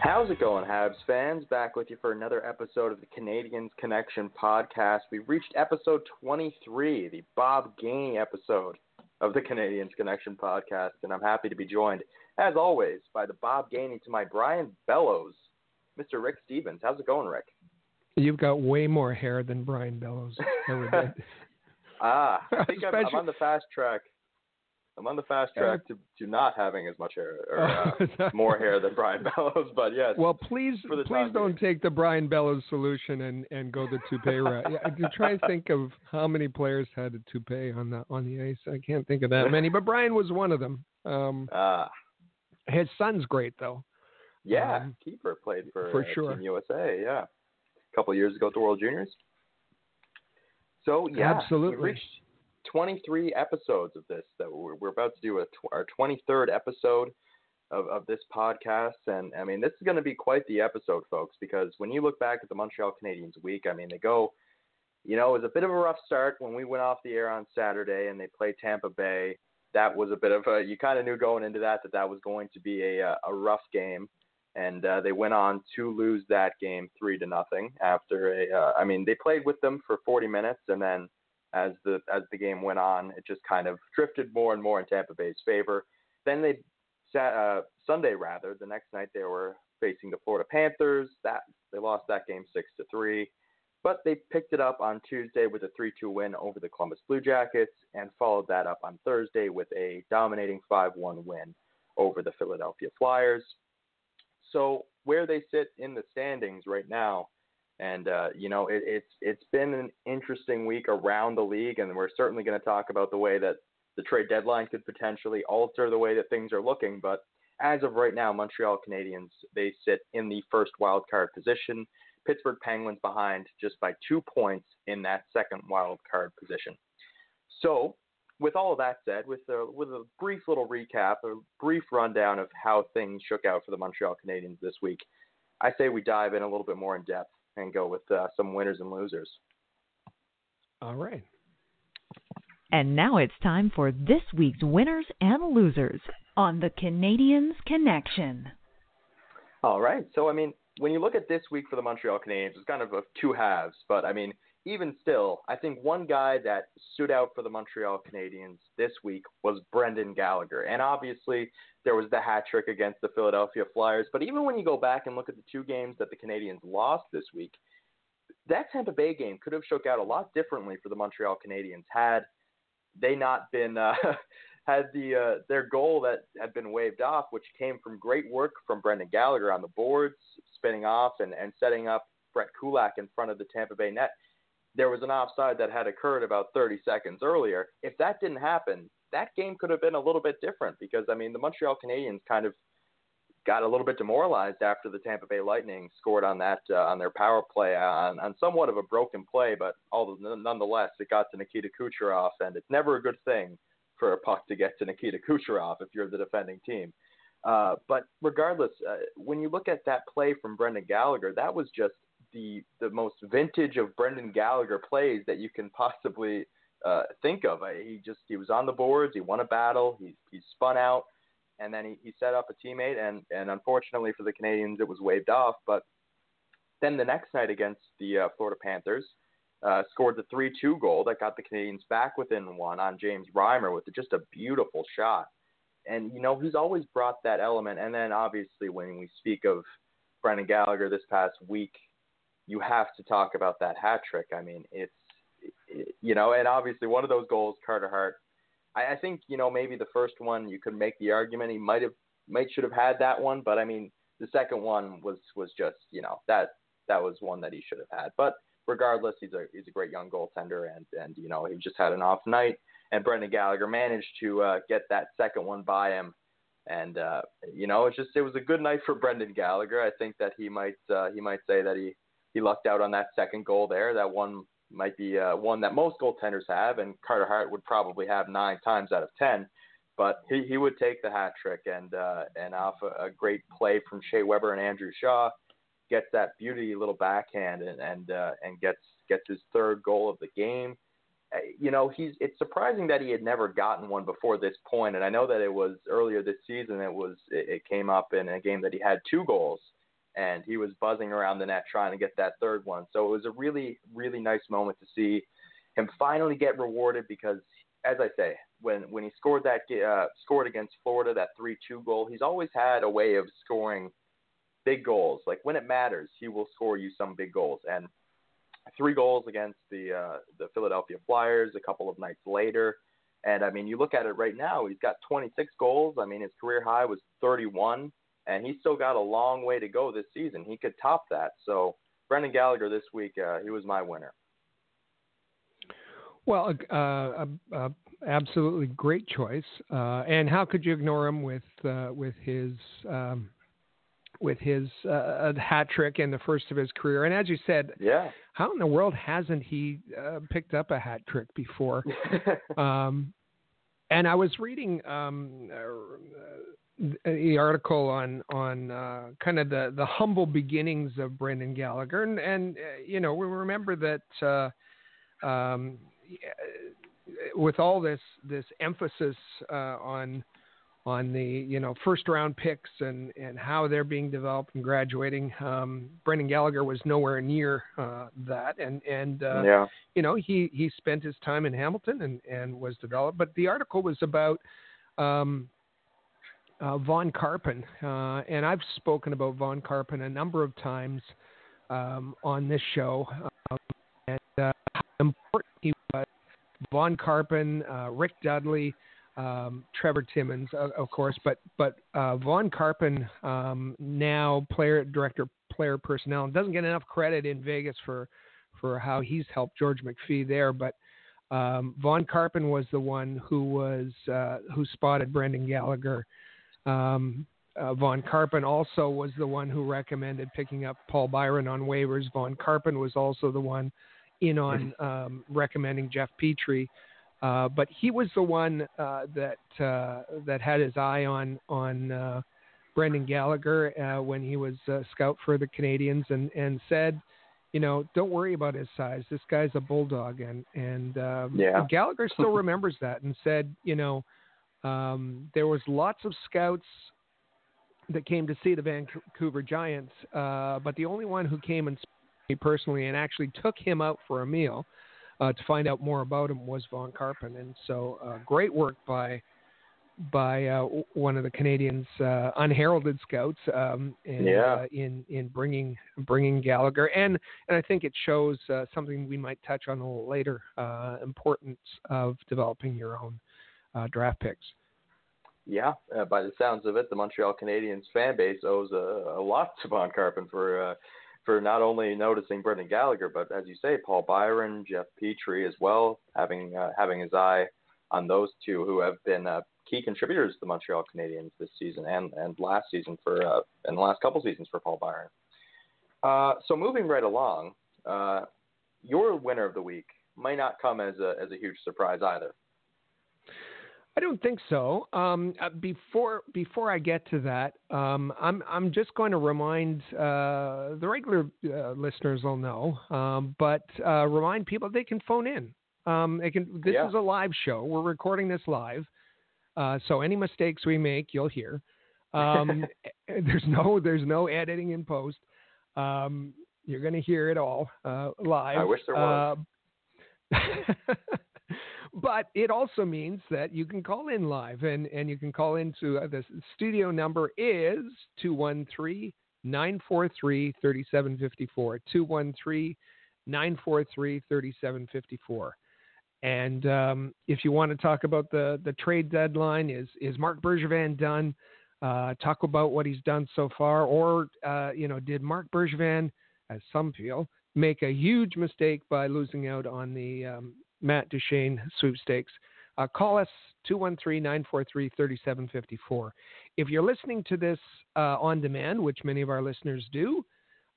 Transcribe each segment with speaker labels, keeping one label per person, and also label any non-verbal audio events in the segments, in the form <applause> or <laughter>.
Speaker 1: How's it going, Habs fans? Back with you for another episode of the Canadiens Connection podcast. We've reached episode 23, the Bob Gainey episode of the Canadiens Connection podcast, and I'm happy to be joined, as always, by the Bob Gainey to my Brian Bellows, Mr. Rick Stevens. How's it going, Rick?
Speaker 2: You've got way more hair than Brian Bellows <laughs>
Speaker 1: ah, I <laughs> think I'm, I'm on the fast track I'm on the fast track to, to not having as much hair or <laughs> uh, more hair than Brian Bellows. But yes.
Speaker 2: Well, please please don't being. take the Brian Bellows solution and, and go the toupee route. Yeah, to try and think of how many players had a toupee on the on the ice. I can't think of that <laughs> many, but Brian was one of them. Um,
Speaker 1: ah.
Speaker 2: His son's great though.
Speaker 1: Yeah, um, Kieffer played for
Speaker 2: for
Speaker 1: uh,
Speaker 2: sure.
Speaker 1: Team USA. Yeah, a couple years ago at the World Juniors. So yeah,
Speaker 2: absolutely.
Speaker 1: 23 episodes of this that we're, we're about to do a, our 23rd episode of, of this podcast. And I mean, this is going to be quite the episode, folks, because when you look back at the Montreal Canadiens week, I mean, they go, you know, it was a bit of a rough start when we went off the air on Saturday and they played Tampa Bay. That was a bit of a, you kind of knew going into that that that was going to be a, a rough game. And uh, they went on to lose that game three to nothing after a. Uh, I mean, they played with them for 40 minutes and then as the as the game went on. It just kind of drifted more and more in Tampa Bay's favor. Then they sat uh, Sunday rather the next night they were facing the Florida Panthers. That they lost that game six to three, but they picked it up on Tuesday with a 3-2 win over the Columbus Blue Jackets and followed that up on Thursday with a dominating 5-1 win over the Philadelphia Flyers. So where they sit in the standings right now and uh, you know, it, it's it's been an interesting week around the league, and we're certainly going to talk about the way that the trade deadline could potentially alter the way that things are looking. But as of right now, Montreal Canadiens they sit in the first wild card position. Pittsburgh Penguins behind just by two points in that second wild card position. So, with all of that said, with a, with a brief little recap, a brief rundown of how things shook out for the Montreal Canadiens this week, I say we dive in a little bit more in depth and go with uh, some winners and losers.
Speaker 2: All right.
Speaker 3: And now it's time for this week's winners and losers on the Canadiens Connection.
Speaker 1: All right. So, I mean, when you look at this week for the Montreal Canadiens, it's kind of a two halves. But, I mean, even still, I think one guy that stood out for the Montreal Canadiens this week was Brendan Gallagher. And obviously, there was the hat trick against the Philadelphia Flyers. But even when you go back and look at the two games that the Canadiens lost this week, that Tampa Bay game could have shook out a lot differently for the Montreal Canadiens had they not been uh, <laughs> had the uh, their goal that had been waved off, which came from great work from Brendan Gallagher on the boards, spinning off and, and setting up Brett Kulak in front of the Tampa Bay net there was an offside that had occurred about 30 seconds earlier. If that didn't happen, that game could have been a little bit different because I mean the Montreal Canadiens kind of got a little bit demoralized after the Tampa Bay Lightning scored on that uh, on their power play on, on somewhat of a broken play, but nonetheless it got to Nikita Kucherov, and it's never a good thing for a puck to get to Nikita Kucherov if you're the defending team. Uh, but regardless, uh, when you look at that play from Brendan Gallagher, that was just the the most vintage of Brendan Gallagher plays that you can possibly uh, think of. He just he was on the boards, he won a battle, he he spun out, and then he, he set up a teammate, and and unfortunately for the Canadiens, it was waved off. But then the next night against the uh, Florida Panthers, uh, scored the 3-2 goal that got the Canadiens back within one on James Reimer with just a beautiful shot. And you know he's always brought that element. And then obviously when we speak of Brendan Gallagher this past week you have to talk about that hat trick. I mean, it's it, you know, and obviously one of those goals, Carter Hart. I, I think you know maybe the first one you could make the argument he might have might should have had that one, but I mean the second one was was just you know that that was one that he should have had. But regardless, he's a he's a great young goaltender, and and you know he just had an off night, and Brendan Gallagher managed to uh, get that second one by him, And uh, you know, it's just it was a good night for Brendan Gallagher. I think that he might uh, he might say that he he lucked out on that second goal there. That one might be uh, one that most goaltenders have, and Carter Hart would probably have nine times out of ten. But he, he would take the hat trick, and uh, and off a, a great play from Shea Weber and Andrew Shaw, gets that beauty little backhand and and uh, and gets gets his third goal of the game. Uh, you know, he's it's surprising that he had never gotten one before this point, and I know that it was earlier this season. It was it, it came up in a game that he had two goals, and he was buzzing around the net trying to get that third one. So it was a really really nice moment to see him finally get rewarded because, as I say, when when he scored that uh, scored against Florida that three two goal, he's always had a way of scoring big goals. Like when it matters, he will score you some big goals. And three goals against the uh, the Philadelphia Flyers a couple of nights later. And I mean, you look at it right now, he's got 26 goals. I mean, his career high was 31, and he's still got a long way to go this season. He could top that. So, Brendan Gallagher this week, uh, he was my winner.
Speaker 2: Well, uh, uh, uh, absolutely great choice. Uh, and how could you ignore him with uh, with his um, with his uh, hat trick and the first of his career. And as you said,
Speaker 1: yeah,
Speaker 2: how in the world hasn't he uh, picked up a hat trick before? <laughs> um, and I was reading um, uh, the article on on uh, kind of the the humble beginnings of Brendan Gallagher, and, and uh, you know we remember that. Uh, um, with all this this emphasis on on the you know first round picks and and how they're being developed and graduating. Um, Brendan Gallagher was nowhere near uh, that, and and uh,
Speaker 1: yeah.
Speaker 2: you know he he spent his time in Hamilton and and was developed. But the article was about. Um, uh, Vaughn Karpan, uh, and I've spoken about Vaughn Karpan a number of times um, on this show, um, and uh, how important he was. Vaughn Karpan, uh, Rick Dudley, um, Trevor Timmins, of, course, but but uh, Vaughn Karpan, um, now player director, player personnel, doesn't get enough credit in Vegas for for how he's helped George McPhee there. But um, Vaughn Karpan was the one who was uh, who spotted Brendan Gallagher. Um, uh, Vaughn Karpan also was the one who recommended picking up Paul Byron on waivers. Vaughn Karpan was also the one in on um, recommending Jeff Petry, Uh, but he was the one uh, that uh, that had his eye on on uh, Brendan Gallagher uh, when he was a scout for the Canadiens, and and said, you know, don't worry about his size. This guy's a bulldog, and and um,
Speaker 1: yeah.
Speaker 2: Gallagher still <laughs> remembers that, and said, you know, um, there was lots of scouts that came to see the Vancouver Giants, but the only one who came and me personally and actually took him out for a meal uh, to find out more about him was Vaughn Karpan, and so uh, great work by by uh, one of the Canadiens' uh, unheralded scouts um, in,
Speaker 1: yeah.
Speaker 2: Uh, in in bringing bringing Gallagher, and and I think it shows uh, something we might touch on a little later: importance of developing your own draft picks.
Speaker 1: Yeah, by the sounds of it, the Montreal Canadiens fan base owes a, a lot to Vaughn Karpan for for not only noticing Brendan Gallagher, but as you say, Paul Byron, Jeff Petry as well, having uh, having his eye on those two who have been uh, key contributors to the Montreal Canadiens this season and, and last season for uh, and the last couple seasons for Paul Byron. Uh, so moving right along, uh, your winner of the week might not come as a as a huge surprise either.
Speaker 2: I don't think so. Um, uh, before before I get to that, um, I'm I'm just going to remind uh, the regular uh, listeners will know, um, but uh, remind people they can phone in. Um, they can. This
Speaker 1: yeah.
Speaker 2: is a live show. We're recording this live, uh, so any mistakes we make, you'll hear. Um, <laughs> <laughs> there's no there's no editing in post. Um, you're going to hear it all uh, live. I
Speaker 1: wish there was. <laughs>
Speaker 2: but it also means that you can call in live and, and you can call into uh, the studio number is 213 943 3754. 213 943 3754. And um, if you want to talk about the, the trade deadline, is, is Marc Bergevin done? Uh, talk about what he's done so far, or uh, you know, did Marc Bergevin, as some feel, make a huge mistake by losing out on the um, Matt Duchene sweepstakes. Uh, call us 213 943 3754. if you're listening to this uh, on demand, which many of our listeners do,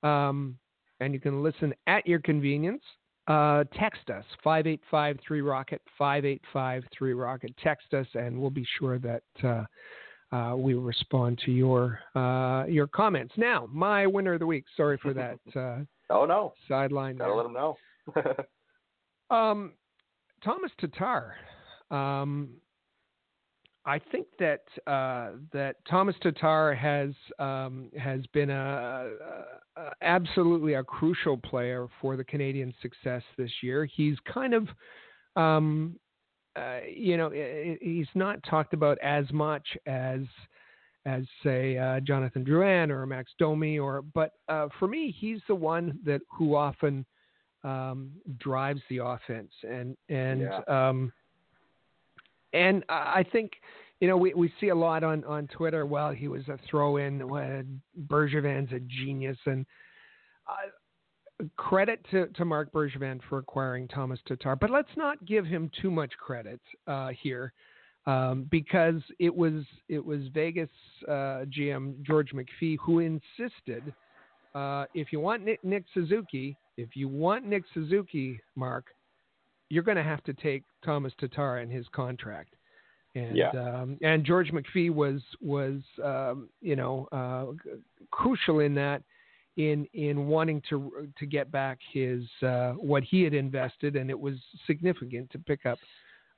Speaker 2: um, and you can listen at your convenience, uh, text us 5853 Rocket, 5853 Rocket. Text us, and we'll be sure that uh, uh, we respond to your uh, your comments. Now, my winner of the week. Sorry for that. <laughs> Uh,
Speaker 1: oh no,
Speaker 2: sideline.
Speaker 1: Gotta let them know. <laughs>
Speaker 2: um, Thomas Tatar. Um, I think that uh, that Thomas Tatar has um, has been a, a, a, absolutely a crucial player for the Canadian success this year. He's kind of um, uh, you know he's not talked about as much as as say uh, Jonathan Drouin or Max Domi or but uh, for me he's the one that who often um, drives the offense and and
Speaker 1: yeah.
Speaker 2: um, and I think, you know, we, we see a lot on, on Twitter. Well, he was a throw in. Uh, Bergevin's a genius. And uh, credit to, to Marc Bergevin for acquiring Thomas Tatar. But let's not give him too much credit uh, here. Um, because it was it was Vegas uh, GM George McPhee who insisted uh, if you want Nick, Nick Suzuki, if you want Nick Suzuki, Mark, you're going to have to take Thomas Tatar and his contract. And
Speaker 1: yeah.
Speaker 2: um, and George McPhee was was um, you know uh, crucial in that in in wanting to to get back his uh, what he had invested, and it was significant to pick up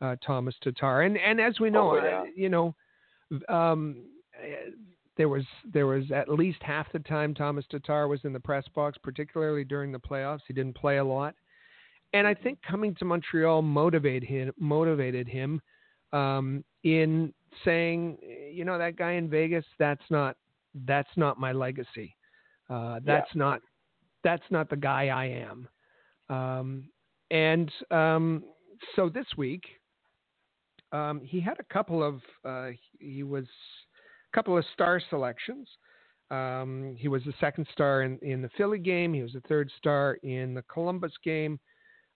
Speaker 2: uh, Thomas Tatar. And and as we know,
Speaker 1: oh, yeah.
Speaker 2: you know, um, there was there was at least half the time Thomas Tatar was in the press box, particularly during the playoffs. He didn't play a lot and I think coming to Montreal motivated him. Motivated him um, in saying, you know, that guy in Vegas. That's not. That's not my legacy. Uh, that's
Speaker 1: yeah.
Speaker 2: not. That's not the guy I am. Um, and um, so this week, um, he had a couple of. Uh, he was couple of star selections. Um, he was the second star in, in the Philly game. He was the third star in the Columbus game.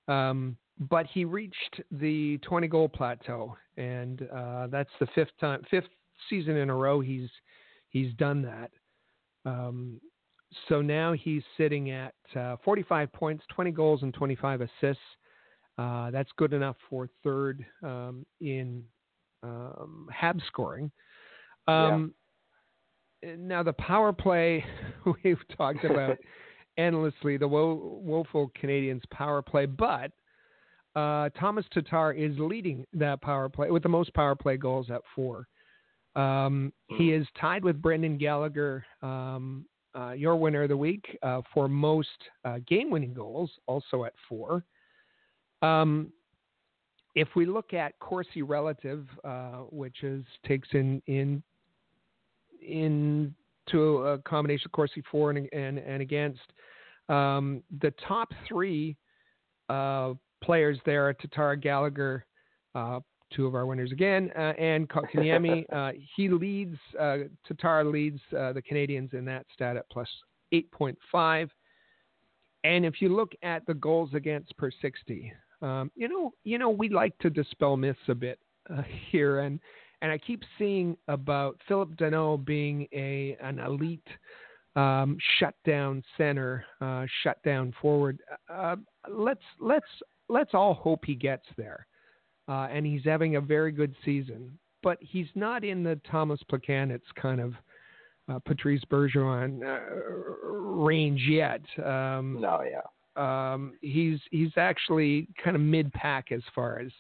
Speaker 2: Um, but he reached the 20 goal plateau, and uh, that's the fifth time, fifth season in a row he's he's done that. Um, so now he's sitting at uh, 45 points, 20 goals, and 25 assists. Uh, that's good enough for third um, in um, HAB scoring. Um,
Speaker 1: yeah.
Speaker 2: Now the power play <laughs> we've talked <laughs> about endlessly the wo- woeful Canadiens power play, but uh, Thomas Tatar is leading that power play with the most power play goals at four. Um, he hmm. is tied with Brendan Gallagher, um, uh, your winner of the week, uh, for most uh, game-winning goals, also at four. Um, if we look at Corsi relative, uh, which is takes in in in to a combination of Corsi for and, and, and against. Um, the top three uh, players there are Tatar Gallagher, uh, two of our winners again, uh, and Kotkaniemi. <laughs> Uh, he leads, uh, Tatar leads uh, the Canadiens in that stat at plus 8.5. And if you look at the goals against per 60, um, you know, you know, we like to dispel myths a bit <laughs> here, and and I keep seeing about Phillip Danault being a an elite um, shutdown center, uh, shutdown forward. Uh, let's let's let's all hope he gets there, uh, and he's having a very good season. But he's not in the Thomas Plekanec kind of uh, Patrice Bergeron uh, range yet. Um,
Speaker 1: no, yeah.
Speaker 2: Um, he's he's actually kind of mid pack as far as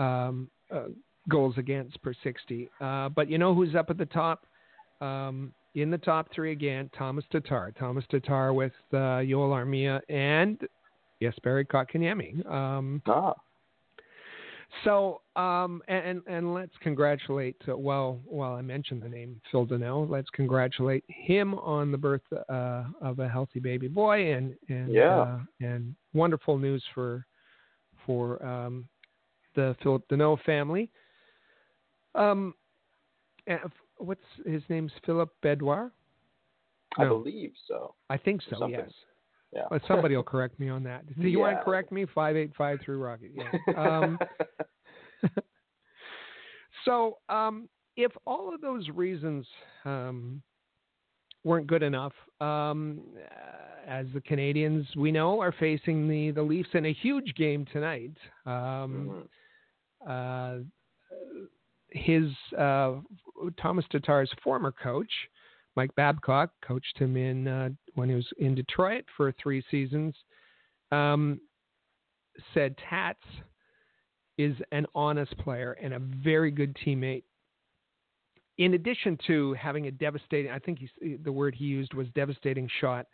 Speaker 2: um, uh, goals against per 60. Uh, but you know who's up at the top? Um, in the top three again, Thomas Tatar. Thomas Tatar with uh, Yoel Armia and yes, Barry Kotkaniemi. Um,
Speaker 1: ah.
Speaker 2: So, um, and and let's congratulate. Uh, well, while I mentioned the name Phil Danault, let's congratulate him on the birth uh, of a healthy baby boy, and and
Speaker 1: yeah.
Speaker 2: uh, and wonderful news for for um, the Phillip Danault family. Um, what's his name's Philip Bedouin?
Speaker 1: No. I believe so.
Speaker 2: I think so. Yes.
Speaker 1: Yeah.
Speaker 2: Well, somebody will correct me on that. <laughs> Do you
Speaker 1: yeah.
Speaker 2: want to correct me? Five eight five three Rocket. Yeah. <laughs> Um, <laughs> so um, if all of those reasons um, weren't good enough, um, as the Canadiens we know are facing the the Leafs in a huge game tonight. Um, mm-hmm. uh, his uh, Thomas Tatar's former coach, Mike Babcock, coached him in uh, when he was in Detroit for three seasons. Um, said Tats is an honest player and a very good teammate. In addition to having a devastating, I think the word he used was devastating shot,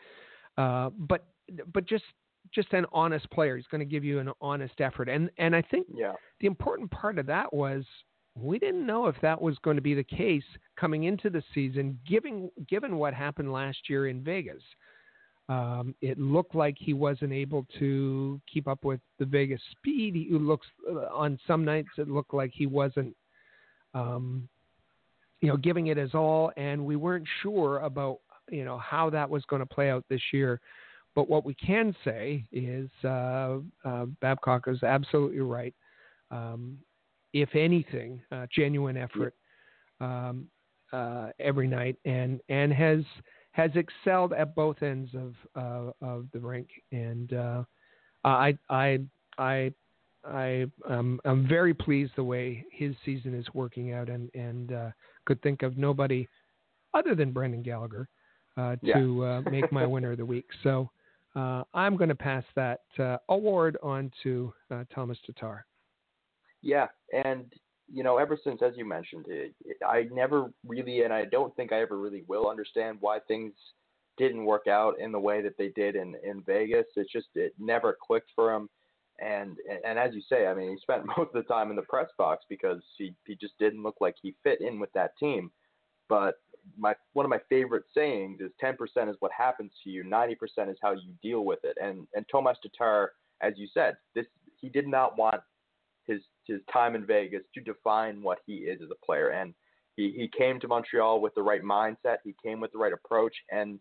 Speaker 2: uh, but but just just an honest player. He's going to give you an honest effort, and and I think
Speaker 1: yeah.
Speaker 2: the important part of that was we didn't know if that was going to be the case coming into the season, given given what happened last year in Vegas. Um, it looked like he wasn't able to keep up with the Vegas speed. He looks uh, on some nights it looked like he wasn't, um, you know, giving it his all, and we weren't sure about you know how that was going to play out this year. But what we can say is uh, uh, Babcock is absolutely right. Um, if anything, uh, genuine effort um, uh, every night, and and has has excelled at both ends of uh, of the rink, and uh, I I I I um, I'm very pleased the way his season is working out, and and uh, could think of nobody other than Brendan Gallagher uh, to
Speaker 1: yeah.
Speaker 2: uh, make my winner of the week. So uh, I'm going to pass that uh, award on to uh, Thomas Tatar.
Speaker 1: Yeah, and you know, ever since, as you mentioned, it, it, I never really, and I don't think I ever really will understand why things didn't work out in the way that they did in in Vegas. It's just it never clicked for him. And and as you say, I mean, he spent <laughs> most of the time in the press box because he he just didn't look like he fit in with that team. But my one of my favorite sayings is 10% is what happens to you, 90% is how you deal with it. And and Tomas Tatar, as you said, this he did not want his his time in Vegas to define what he is as a player. And he, he came to Montreal with the right mindset. He came with the right approach. And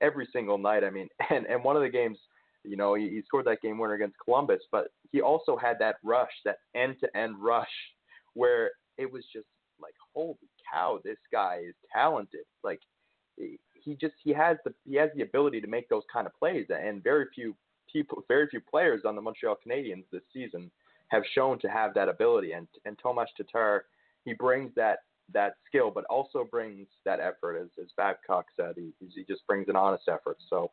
Speaker 1: every single night, I mean, <laughs> and, and one of the games, you know, he, he scored that game winner against Columbus, but he also had that rush, that end to end rush where it was just like, holy cow, this guy is talented. Like he just, he has the, he has the ability to make those kind of plays and very few people, very few players on the Montreal Canadiens this season have shown to have that ability. And and Tomas Tatar, he brings that that skill, but also brings that effort, as as Babcock said. He he just brings an honest effort. So.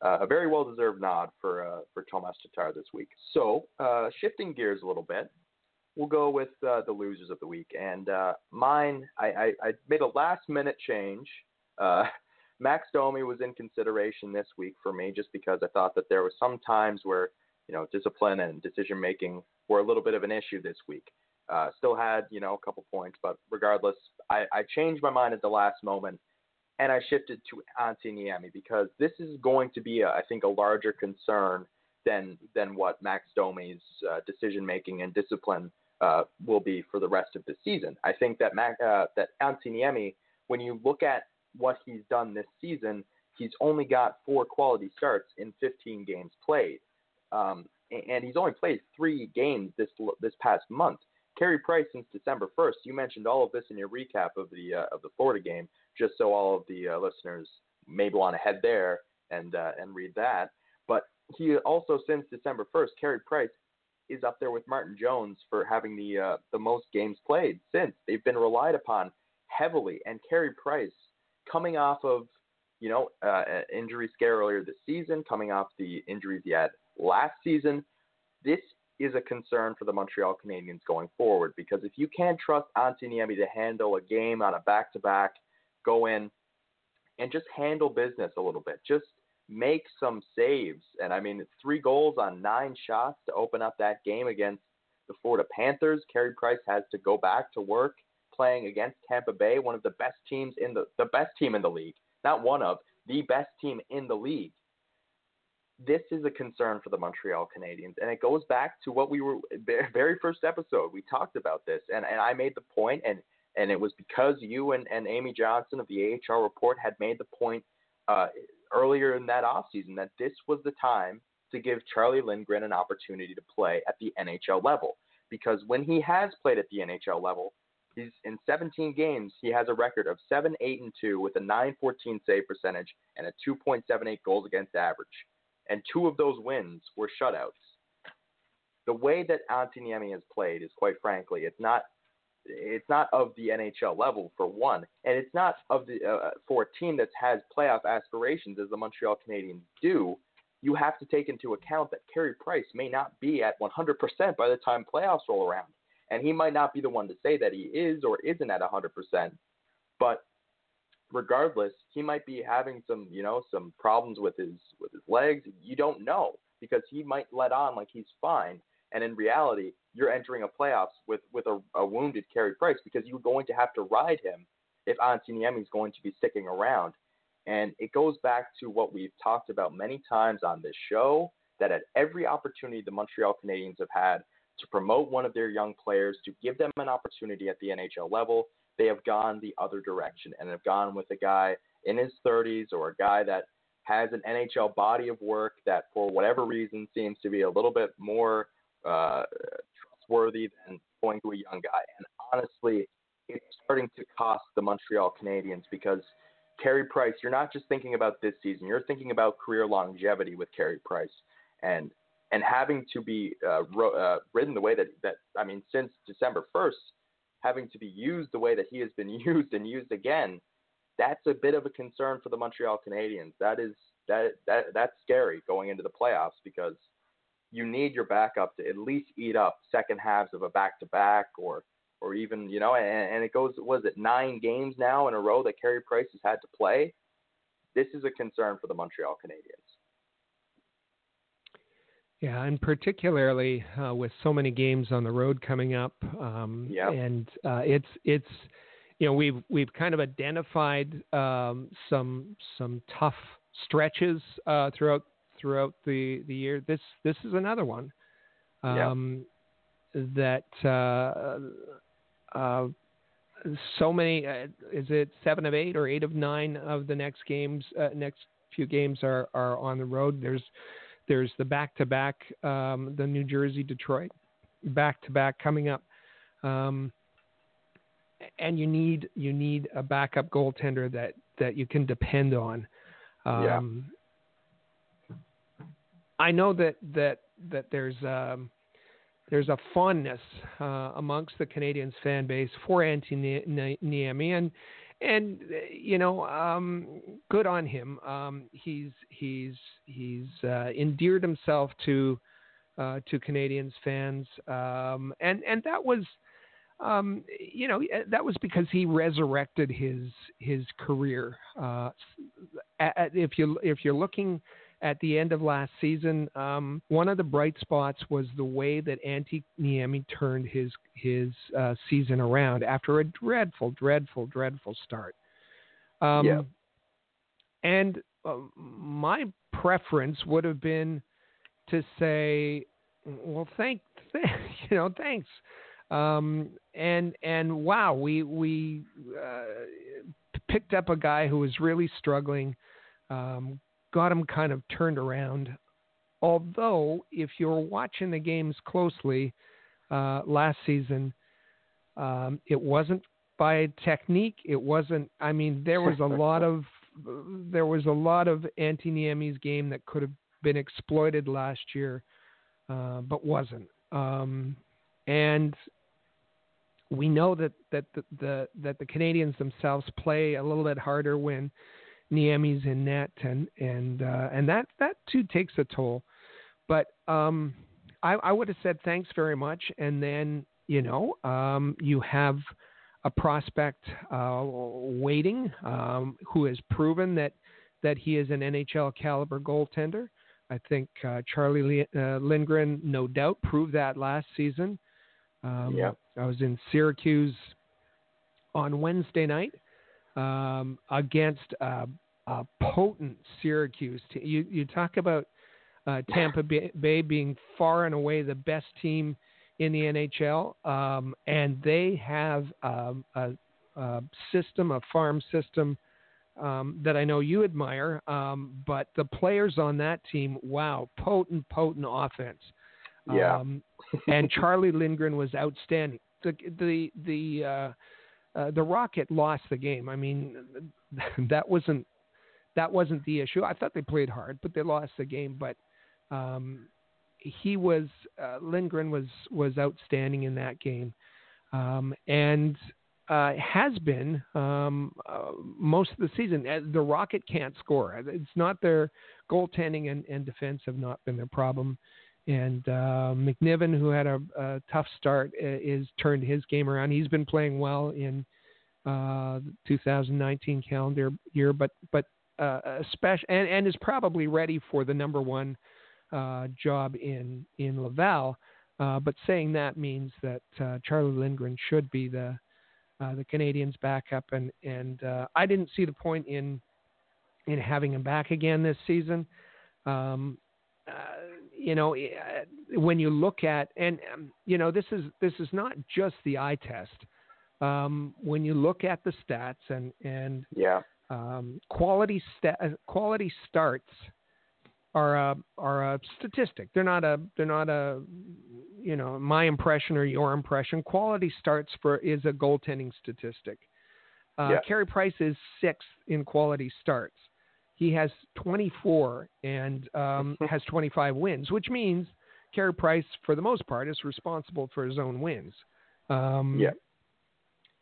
Speaker 1: Uh, a very well deserved nod for uh, for Tomas Tatar this week. So, uh, shifting gears a little bit, we'll go with uh, the losers of the week. And uh, mine, I, I, I, made a last minute change. Uh, <laughs> Max Domi was in consideration this week for me just because I thought that there were some times where you know discipline and decision making were a little bit of an issue this week. Uh, still had, you know, a couple points, but regardless, I, I changed my mind at the last moment and I shifted to Antti Niemi because this is going to be, a, I think, a larger concern than than what Max Domi's uh, decision making and discipline uh, will be for the rest of the season. I think that Mac, uh, that Antti Niemi, when you look at what he's done this season, he's only got four quality starts in 15 games played. Um, and he's only played three games this this past month. Carey Price since December 1st. You mentioned all of this in your recap of the uh, of the Florida game, just so all of the uh, listeners may want to head there and uh, and read that. But he also since December 1st, Carey Price is up there with Martin Jones for having the uh, the most games played since. They've been relied upon heavily, and Carey Price coming off of you know uh, injury scare earlier this season, coming off the injuries he had last season. This is a concern for the Montreal Canadiens going forward because if you can't trust Antti Niemi to handle a game on a back-to-back, go in and just handle business a little bit. Just make some saves. And I mean, three goals on nine shots to open up that game against the Florida Panthers. Carey Price has to go back to work playing against Tampa Bay, one of the best teams in the the best team in the league. Not one of, the best team in the league this is a concern for the Montreal Canadiens, and it goes back to what we were very first episode. We talked about this, and, and I made the point, and and it was because you and, and Amy Johnson of the AHR report had made the point uh, earlier in that offseason that this was the time to give Charlie Lindgren an opportunity to play at the NHL level. Because when he has played at the NHL level, He's in 17 games. He has a record of 7 8 and 2 with a 914 save percentage and a 2.78 goals against average. And two of those wins were shutouts. The way that Antti Niemi has played is quite frankly, it's not it's not of the NHL level for one, and it's not of the uh, for a team that has playoff aspirations as the Montreal Canadiens do. You have to take into account that Carey Price may not be at 100% by the time playoffs roll around, and he might not be the one to say that he is or isn't at 100%. But regardless, he might be having some, you know, some problems with his with his legs. You don't know because he might let on like he's fine, and in reality, you're entering a playoffs with with a, a wounded Carey Price because you're going to have to ride him if Niemi is going to be sticking around. And it goes back to what we've talked about many times on this show that at every opportunity the Montreal Canadiens have had to promote one of their young players, to give them an opportunity at the NHL level, they have gone the other direction and have gone with a guy in his 30s or a guy that has an NHL body of work that, for whatever reason, seems to be a little bit more uh, trustworthy than going to a young guy. And honestly, it's starting to cost the Montreal Canadiens because Carey Price, you're not just thinking about this season, you're thinking about career longevity with Carey Price. And and having to be uh, ro- uh, ridden the way that, that, I mean, since December 1st, having to be used the way that he has been <laughs> used and used again, that's a bit of a concern for the Montreal Canadiens. That is that that that's scary going into the playoffs because you need your backup to at least eat up second halves of a back to back or or even you know and, and it goes was it nine games now in a row that Carey Price has had to play. This is a concern for the Montreal Canadiens.
Speaker 2: Yeah, and particularly uh, with so many games on the road coming up, um,
Speaker 1: yep.
Speaker 2: and uh, it's it's you know we've we've kind of identified um, some some tough stretches uh, throughout throughout the, the year. This this is another one um, that uh, uh, so many. Uh, is it seven of eight or eight of nine of the next games? Uh, next few games are are on the road. There's there's the back to back, the New Jersey Detroit back to back coming up. Um, and you need you need a backup goaltender that, that you can depend on. Um, I know that that that there's um, there's a fondness uh, amongst the Canadiens fan base for Antti Niemi, and and you know, um, good on him. Um, he's he's he's uh, endeared himself to uh, to Canadiens fans, um, and and that was. Um, you know that was because he resurrected his his career. Uh, if you if you're looking at the end of last season. Um, one of the bright spots was the way that Antti Niemi turned his his uh, season around after a dreadful, dreadful, dreadful start. Um,
Speaker 1: yeah.
Speaker 2: And uh, my preference would have been to say, well, thank, <laughs> th- you know, thanks. Um, and and wow, we we uh, picked up a guy who was really struggling. Um, got him kind of turned around. Although, if you're watching the games closely uh, last season, um, it wasn't by technique. It wasn't. I mean, there was a <laughs> lot of there was a lot of Antti Niemi's game that could have been exploited last year, uh, but wasn't. Um, and we know that that the, the, that the Canadiens themselves play a little bit harder when Niemi's in net, and and uh, and that that too takes a toll. But um, I, I would have said thanks very much, and then you know um, you have a prospect uh, waiting um, who has proven that that he is an NHL caliber goaltender. I think uh, Charlie uh, Lindgren, no doubt, proved that last season. Um,
Speaker 1: yeah.
Speaker 2: I was in Syracuse on Wednesday night, um, against uh, a potent Syracuse. You you talk about uh, Tampa Bay being far and away the best team in the NHL, um, and they have um, a, a, system, a farm system um, that I know you admire. Um, but the players on that team, wow, potent, potent offense.
Speaker 1: Yeah.
Speaker 2: Um, and Charlie Lindgren was outstanding. the the the uh, uh, the Rocket lost the game. I mean, <laughs> that wasn't that wasn't the issue. I thought they played hard, but they lost the game. But um, he was uh, Lindgren was was outstanding in that game, um, and uh, has been um, uh, most of the season. Uh, the Rocket can't score. It's not their goaltending and, and defense have not been their problem. And uh, McNiven, who had a, a, tough start, is turned his game around. He's been playing well in uh, 2019 calendar year, but but uh, especially and, and is probably ready for the number one uh, job in in Laval. Uh, but saying that means that uh, Charlie Lindgren should be the uh, the Canadiens backup, and and I didn't see the point in in having him back again this season. Um, you know, when you look at and um, you know this is this is not just the eye test. Um, when you look at the stats and and
Speaker 1: yeah.
Speaker 2: um, quality sta- quality starts are a are a statistic. They're not a they're not a you know my impression or your impression. Quality starts for is a goaltending statistic. Uh,
Speaker 1: yeah.
Speaker 2: Carey Price is sixth in quality starts. He has 24 and um, <laughs> has 25 wins, which means Carey Price, for the most part, is responsible for his own wins. Um,
Speaker 1: yeah.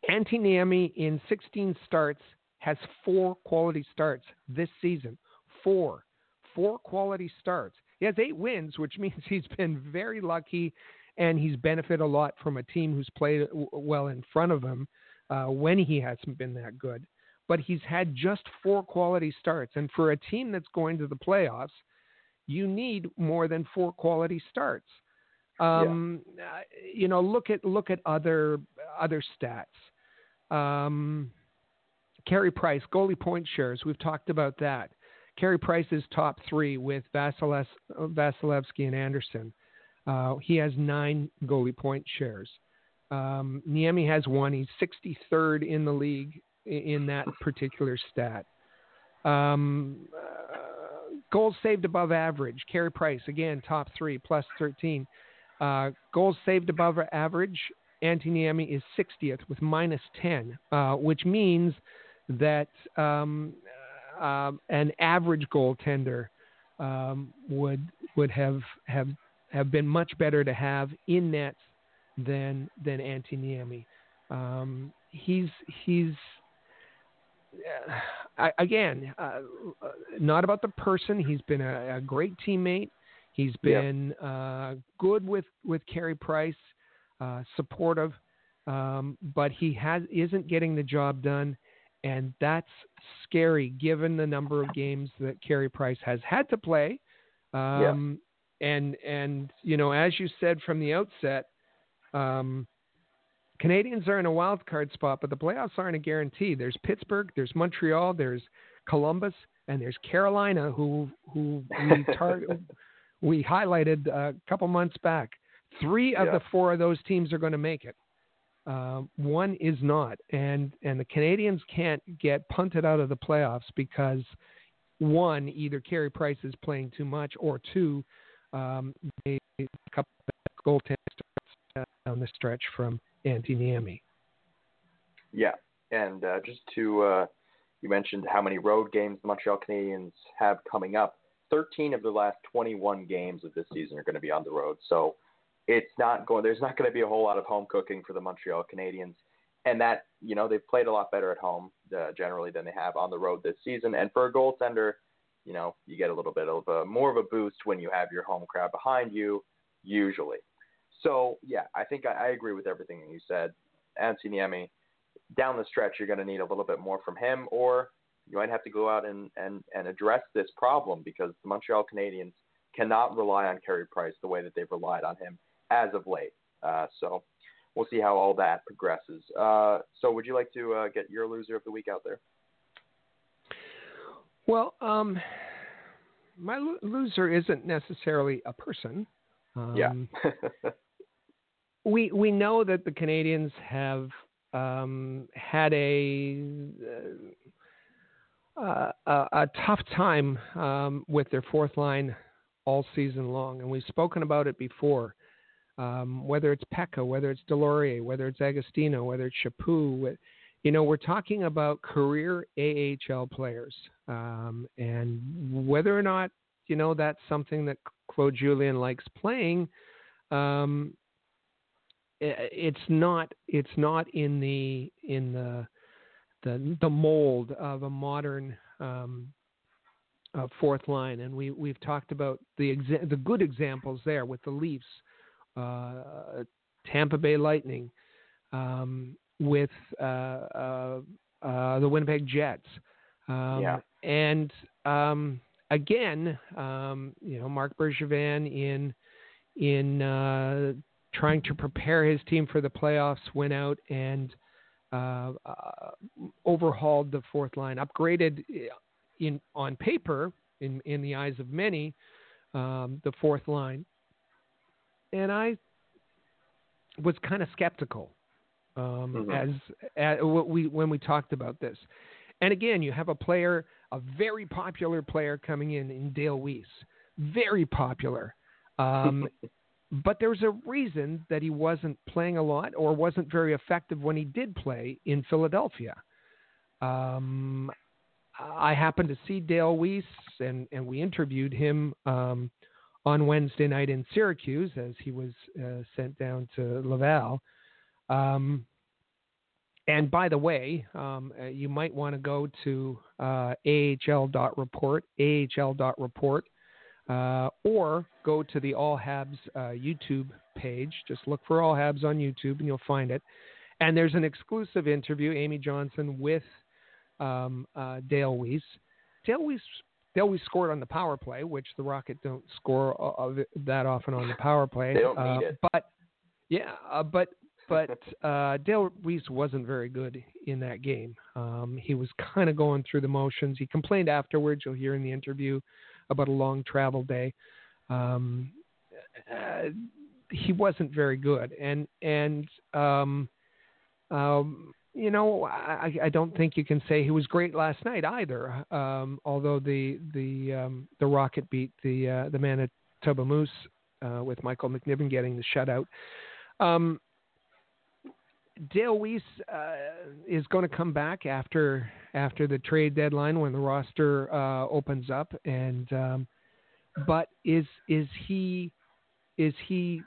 Speaker 2: Antti Niemi in 16 starts has four quality starts this season. Four four quality starts. He has eight wins, which <laughs> means he's been very lucky and he's benefited a lot from a team who's played well in front of him uh, when he hasn't been that good. But he's had just four quality starts. And for a team that's going to the playoffs, you need more than four quality starts. Um, yeah. you know, look at look at other other stats. Um, Carey Price, goalie point shares. We've talked about that. Carey Price is top three with Vasiles, Vasilevskiy and Andersen. Uh, he has nine goalie point shares. Um, Niemi has one. He's 63rd in the league in that particular stat. Um, uh, goals saved above average. Carey Price, again, top three, plus 13. Uh, goals saved above average. Antti Niemi is 60th with minus 10, uh, which means that um, um, an average goaltender um, would would have have have been much better to have in nets than than Antti Niemi. Um, he's he's <sighs> uh, again uh, not about the person. He's been a, a great teammate. He's been yep. uh, good with with Carey Price, uh, supportive, um, but he has isn't getting the job done and that's scary given the number of games that Carey Price has had to play. Um, yeah. And and you know, as you said from the outset, um, Canadiens are in a wild card spot, but the playoffs aren't a guarantee. There's Pittsburgh, there's Montreal, there's Columbus, and there's Carolina, who who we <laughs> tar- we highlighted a couple months back. Three of yeah. the four of those teams are going to make it. Uh, one is not, and and the Canadiens can't get punted out of the playoffs because one, either Carey Price is playing too much, or two, um, they a couple of goaltenders down the stretch from Antti Niemi.
Speaker 1: Yeah, and uh, just to uh, you mentioned how many road games the Montreal Canadiens have coming up. 13 of the last 21 games of this season are going to be on the road. So it's not going. There's not going to be a whole lot of home cooking for the Montreal Canadiens, and that you know they've played a lot better at home uh, generally than they have on the road this season. And for a goaltender, you know you get a little bit of a more of a boost when you have your home crowd behind you, usually. So yeah, I think I, I agree with everything that you said. Antti Niemi, down the stretch, you're going to need a little bit more from him, or you might have to go out and, and, and address this problem because the Montreal Canadiens cannot rely on Carey Price the way that they've relied on him as of late. Uh, so we'll see how all that progresses. Uh, so would you like to uh, get your loser of the week out there?
Speaker 2: Well, um, my lo- loser isn't necessarily a person. Um,
Speaker 1: yeah. <laughs>
Speaker 2: we we know that the Canadiens have um, had a, uh, a, tough time um, with their fourth line all season long, and we've spoken about it before. um, whether it's Peca, whether it's Deslauriers, whether it's Agostino, whether it's Chaput. You know, we're talking about career AHL players, um, and whether or not you know that's something that Claude Julien likes playing. Um, it's not. It's not in the in the the the mold of a modern um, uh, fourth line, and we we've talked about the exa- the good examples there with the Leafs, uh, Tampa Bay Lightning, um, with uh, uh, uh the Winnipeg Jets, um,
Speaker 1: yeah.
Speaker 2: and um, again, um, you know, Marc Bergevin in in uh, trying to prepare his team for the playoffs went out and uh, uh, overhauled the fourth line, upgraded in on paper, in in the eyes of many, um, the fourth line, and I was kind of skeptical um, mm-hmm. as, as what we when we talked about this. And again, you have a player, a very popular player coming in in Dale Weise, very popular. <laughs> Um, but there's a reason that he wasn't playing a lot or wasn't very effective when he did play in Philadelphia. Um, I happened to see Dale Weise, and, and we interviewed him um, on Wednesday night in Syracuse as he was uh, sent down to Laval. Um, and by the way, um, uh, you might want to go to uh, ahl.report, ahl.report, uh, or go to the All Habs uh, YouTube page. Just look for All Habs on YouTube and you'll find it. And there's an exclusive interview, Amy Johnson with um, uh, Dale Weise. Dale Weise. Dale Weise scored on the power play, which the Rocket don't score uh, that often on the power play.
Speaker 1: they don't need
Speaker 2: it. But yeah, but but uh, Dale Weise wasn't very good in that game. Um, he was kind of going through the motions. He complained afterwards. You'll hear in the interview about a long travel day. Um, uh, he wasn't very good, and and um, um, you know I, I don't think you can say he was great last night either. Um, although the the um, the Rocket beat the uh, the Manitoba Moose uh, with Michael McNiven getting the shutout. Um, Dale Weise uh, is going to come back after after the trade deadline when the roster uh, opens up, and um, but is is he is he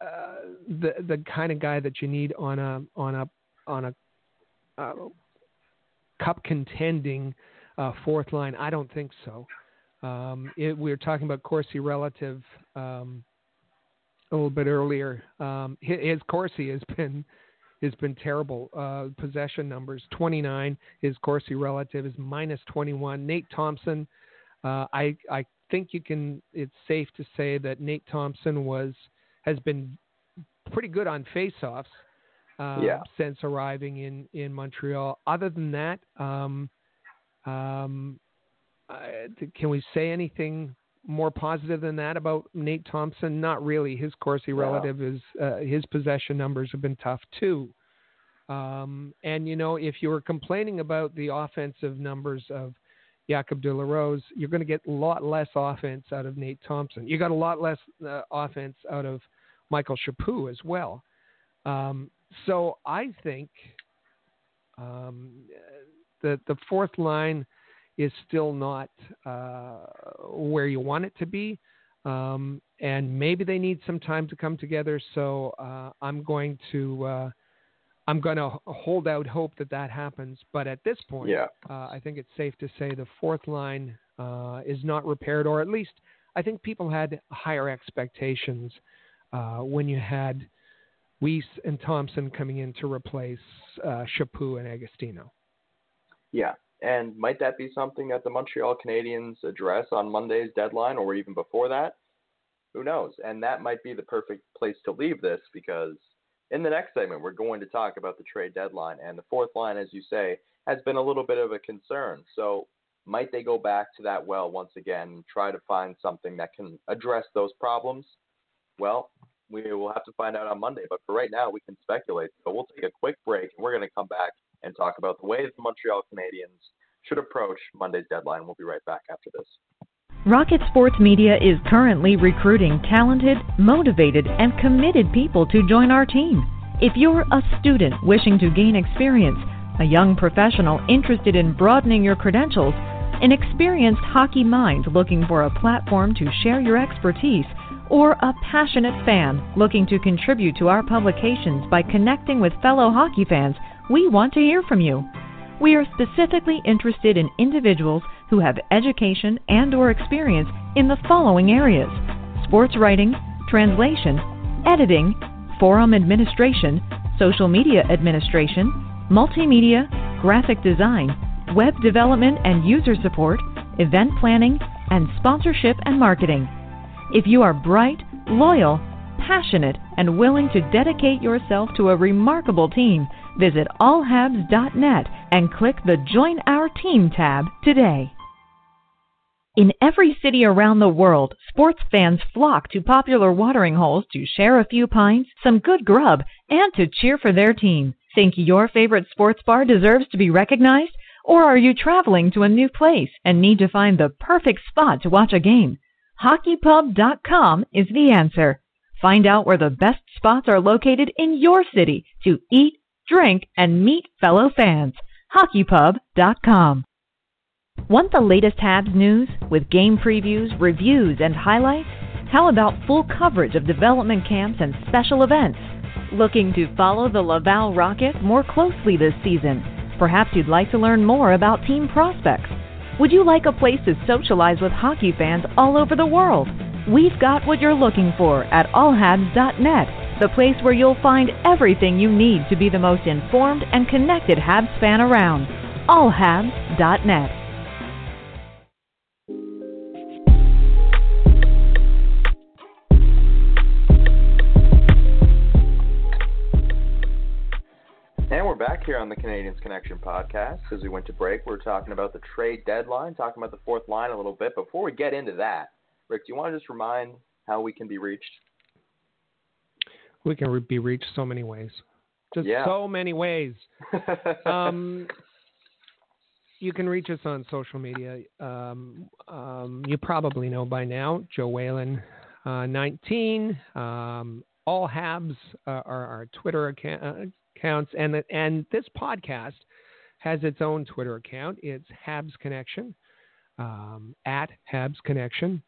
Speaker 2: uh, the the kind of guy that you need on a on a on a uh, cup contending uh, fourth line? I don't think so. Um, it, we were talking about Corsi relative um, a little bit earlier. Um, his, his Corsi has been has been terrible. Uh, possession numbers 29. His Corsi relative is minus 21. Nate Thompson, uh, I I think you can. It's safe to say that Nate Thompson was has been pretty good on faceoffs uh,
Speaker 1: yeah.
Speaker 2: since arriving in in Montreal. Other than that, um, um, can we say anything more positive than that about Nate Thompson? Not really. His Corsi relative is uh, his possession numbers have been tough too. Um, and you know, if you were complaining about the offensive numbers of Jacob de la Rose, you're going to get a lot less offense out of Nate Thompson. You got a lot less uh, offense out of Michael Chaput as well. Um, so I think um, the the fourth line is still not uh, where you want it to be. Um, and maybe they need some time to come together. So uh, I'm going to uh, I'm going to hold out hope that that happens. But at this point,
Speaker 1: yeah.
Speaker 2: uh, I think it's safe to say the fourth line uh, is not repaired, or at least I think people had higher expectations uh, when you had Weise and Thompson coming in to replace uh, Chaput and Agostino.
Speaker 1: Yeah, and might that be something that the Montreal Canadiens address on Monday's deadline or even before that? Who knows? And that might be the perfect place to leave this because in the next segment, we're going to talk about the trade deadline. And the fourth line, as you say, has been a little bit of a concern. So might they go back to that well once again and try to find something that can address those problems? Well, we will have to find out on Monday. But for right now, we can speculate. So we'll take a quick break and we're going to come back and talk about the way the Montreal Canadiens should approach Monday's deadline. We'll be right back after this.
Speaker 3: Rocket Sports Media is currently recruiting talented, motivated, and committed people to join our team. If you're a student wishing to gain experience, a young professional interested in broadening your credentials, an experienced hockey mind looking for a platform to share your expertise, or a passionate fan looking to contribute to our publications by connecting with fellow hockey fans, we want to hear from you. We are specifically interested in individuals who have education and or experience in the following areas: sports writing, translation, editing, forum administration, social media administration, multimedia, graphic design, web development and user support, event planning, and sponsorship and marketing. If you are bright, loyal, passionate, and willing to dedicate yourself to a remarkable team, visit allhabs.net and click the Join Our Team tab today. In every city around the world, sports fans flock to popular watering holes to share a few pints, some good grub, and to cheer for their team. Think your favorite sports bar deserves to be recognized? Or are you traveling to a new place and need to find the perfect spot to watch a game? HockeyPub.com is the answer. Find out where the best spots are located in your city to eat, drink, and meet fellow fans. HockeyPub.com. Want the latest Habs news with game previews, reviews, and highlights? How about full coverage of development camps and special events? Looking to follow the Laval Rocket more closely this season? Perhaps you'd like to learn more about team prospects. Would you like a place to socialize with hockey fans all over the world? We've got what you're looking for at allhabs.net, the place where you'll find everything you need to be the most informed and connected Habs fan around. allhabs.net.
Speaker 1: And we're back here on the Canadiens Connection podcast. As we went to break, we are talking about the trade deadline, talking about the fourth line a little bit. Before we get into that, Rick, do you want to just remind how we can be reached?
Speaker 2: We can re- be reached so many ways. Just yeah. so many ways. <laughs> um, you can reach us on social media. Um, um, you probably know by now, Joe Whalen, uh, 19. Um, all Habs uh, are our Twitter account, uh, accounts, and and this podcast has its own Twitter account. It's Habs Connection um, at Habs Connection.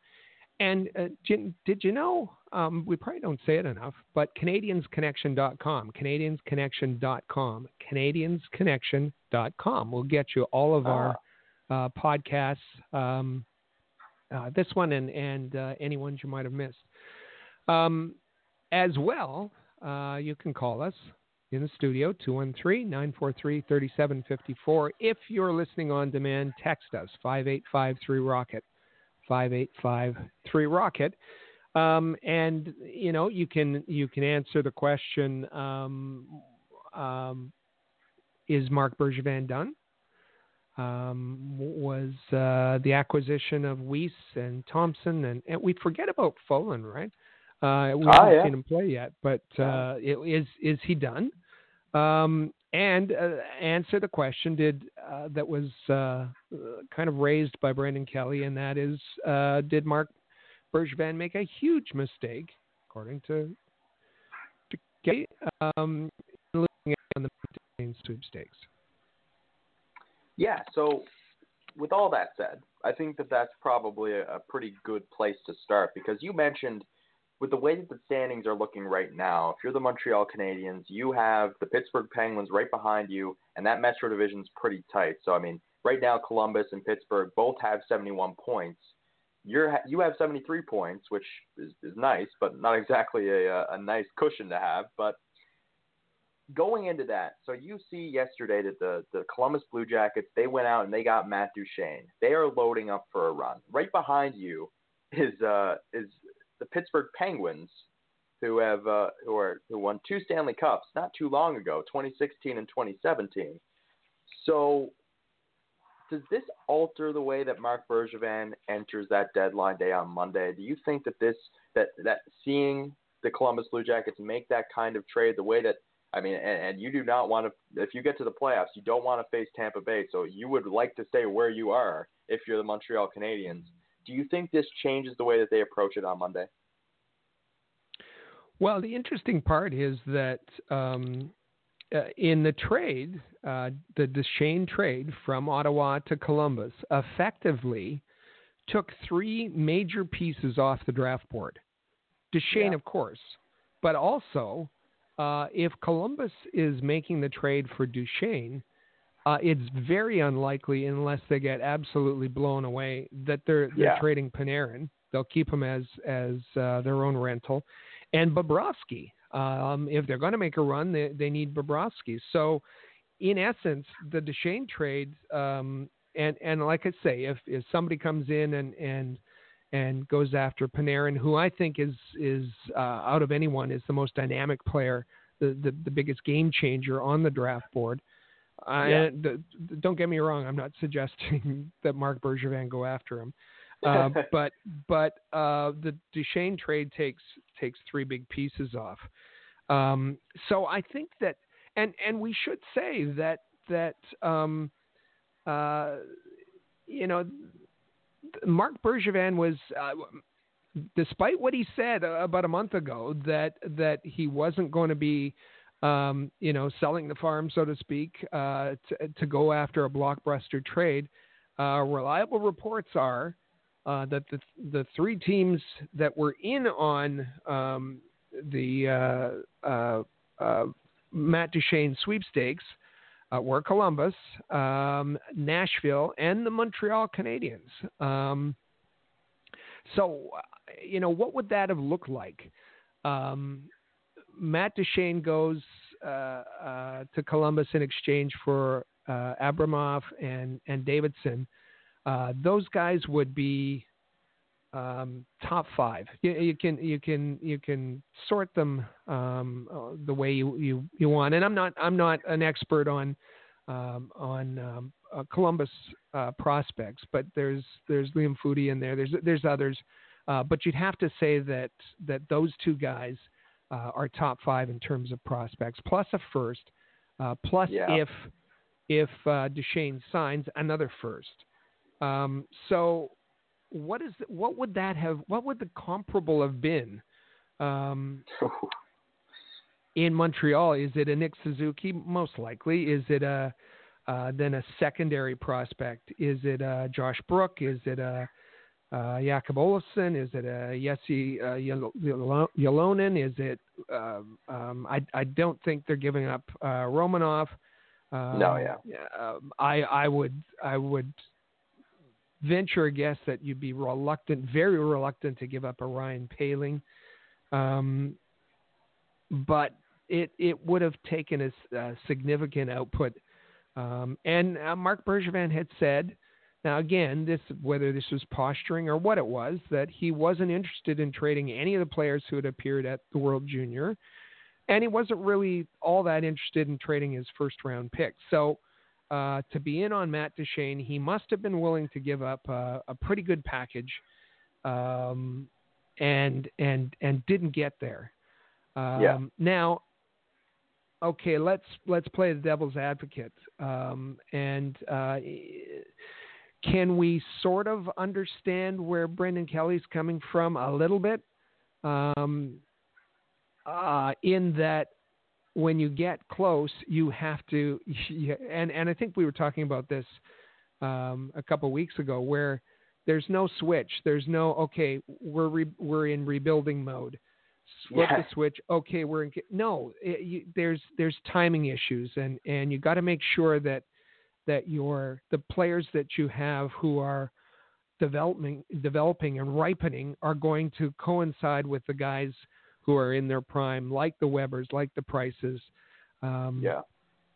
Speaker 2: And uh, did, did you know? Um, we probably don't say it enough, but CanadiensConnection.com, CanadiensConnection.com, CanadiensConnection.com will get you all of our ah. uh, podcasts, um, uh, this one and and uh, any ones you might have missed. Um, as well, uh, you can call us in the studio, 213 943 3754. If you're listening on demand, text us 5853 Rocket. 5853 Rocket. Um, and you know you can you can answer the question: um, um, Is Marc Bergevin done? Um, was uh, the acquisition of Weise and Thompson, and, and we forget about Folin, right? Uh, we haven't yeah. seen him play yet, but uh, is is he done? Um, and uh, answer the question did uh, that was uh, kind of raised by Brendan Kelly, and that is, uh, did Marc Bergevin make a huge mistake, according to, to Kelly, um, looking at the main sweepstakes?
Speaker 1: Yeah. So, with all that said, I think that that's probably a, a pretty good place to start because you mentioned – with the way that the standings are looking right now, if you're the Montreal Canadiens, you have the Pittsburgh Penguins right behind you, and that Metro division is pretty tight. So I mean, right now Columbus and Pittsburgh both have 71 points. You're you have 73 points, which is, is nice, but not exactly a, a nice cushion to have. But going into that, so you see yesterday that the the Columbus Blue Jackets they went out and they got Matt Duchene. They are loading up for a run. Right behind you is uh is the Pittsburgh Penguins, who have uh, who are who won two Stanley Cups not too long ago, 2016 and 2017. So, does this alter the way that Marc Bergevin enters that deadline day on Monday? Do you think that this that that seeing the Columbus Blue Jackets make that kind of trade, the way that I mean, and, and you do not want to if you get to the playoffs, you don't want to face Tampa Bay, so you would like to stay where you are if you're the Montreal Canadiens Do you think this changes the way that they approach it on Monday?
Speaker 2: Well, the interesting part is that um, uh, in the trade, uh, the Duchene trade from Ottawa to Columbus effectively took three major pieces off the draft board. Duchene, yeah. of course, but also uh, if Columbus is making the trade for Duchene, uh, it's very unlikely, unless they get absolutely blown away, that they're they're
Speaker 1: yeah.
Speaker 2: trading Panarin. They'll keep him as as uh, their own rental, and Bobrovsky. Um, if they're going to make a run, they they need Bobrovsky. So, in essence, the Duchene trade, um, and and like I say, if if somebody comes in and and and goes after Panarin, who I think is is uh, out of anyone is the most dynamic player, the the, the biggest game changer on the draft board. Uh, yeah. the, don't get me wrong, I'm not <laughs> suggesting that Marc Bergevin go after him, <laughs> uh, but but uh, the Duchene trade takes takes three big pieces off. Um, so I think that, and and we should say that that um, uh, you know Marc Bergevin was, uh, despite what he said about a month ago, that that he wasn't going to be, um, you know, selling the farm, so to speak, uh, to, to, go after a blockbuster trade. Uh, reliable reports are uh, that the the three teams that were in on um, the uh, uh, Matt Duchene sweepstakes uh, were Columbus, um, Nashville, and the Montreal Canadiens. Um, so, uh, you know, what would that have looked like? Um, Matt Duchene goes uh, uh, to Columbus in exchange for uh, Abramov and and Davidson. Those guys would be um, top five. You, you, can you can you can sort them um, the way you, you, you want. And I'm not I'm not an expert on um, on um, uh, Columbus uh, prospects, but there's there's Liam Foudy in there. There's there's others, uh, but you'd have to say that that those two guys uh, are top five in terms of prospects, plus a first, uh, plus
Speaker 1: yeah.
Speaker 2: if if Duchene signs another first. Um, so what is what would that have what would the comparable have been um, <laughs> in Montreal? Is it a Nick Suzuki? Most likely. Is it a uh, then a secondary prospect? Is it a Josh Brook? Is it a uh, Jacob Olofsson? Is it a Jesse uh, Ylonen? Is it? Um, um, I I don't think they're giving up uh, Romanov.
Speaker 1: Um, no, yeah.
Speaker 2: Um, I I would I would venture a guess that you'd be reluctant, very reluctant to give up a Ryan Poehling. Um, but it it would have taken a, a significant output. Um, and uh, Marc Bergevin had said, now again, this whether this was posturing or what it was, that he wasn't interested in trading any of the players who had appeared at the World Junior, and he wasn't really all that interested in trading his first round pick. So uh, to be in on Matt Duchene, he must have been willing to give up uh, a pretty good package, um, and and and didn't get there. Um,
Speaker 1: yeah.
Speaker 2: Now, okay, let's let's play the devil's advocate, um, and uh, can we sort of understand where Brendan Kelly's coming from a little bit? Um, uh, in that when you get close, you have to, <laughs> and and I think we were talking about this um, a couple of weeks ago, where there's no switch. There's no okay, we're re, we're in rebuilding mode. Flip
Speaker 1: yeah.
Speaker 2: the switch. Okay, we're in. No, it, you, there's there's timing issues, and and you got to make sure that that your the players that you have who are developing developing and ripening are going to coincide with the guys who are in their prime, like the Webers, like the Prices. Um,
Speaker 1: yeah.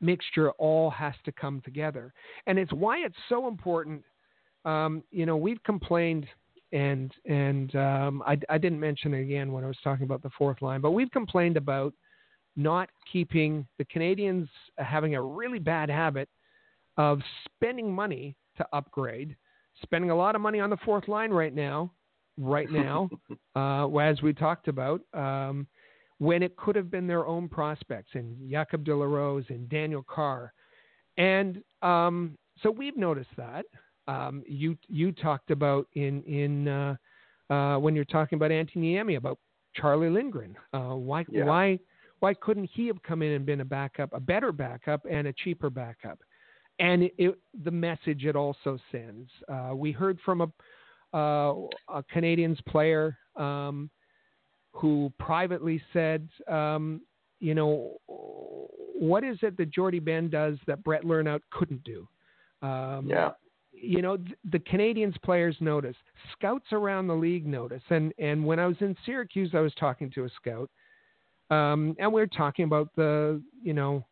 Speaker 2: Mixture all has to come together, and it's why it's so important. Um, you know, we've complained, and and um, I, I didn't mention it again when I was talking about the fourth line, but we've complained about not keeping the Canadiens having a really bad habit of spending money to upgrade, spending a lot of money on the fourth line right now, right now, <laughs> uh, as we talked about, um, when it could have been their own prospects and Jacob de la Rose and Daniel Carr. And um, so we've noticed that. Um, you you talked about in in uh, uh, when you're talking about Antti Niemi about Charlie Lindgren. Uh, why
Speaker 1: yeah.
Speaker 2: why why couldn't he have come in and been a backup, a better backup, and a cheaper backup? And it, it, the message it also sends. Uh, we heard from a, uh, a Canadiens player um, who privately said, um, you know, what is it that Jordie Benn does that Brett Lernout couldn't do? Um,
Speaker 1: yeah.
Speaker 2: You know, the Canadiens players notice. Scouts around the league notice. And and when I was in Syracuse, I was talking to a scout, um, and we were talking about the, you know,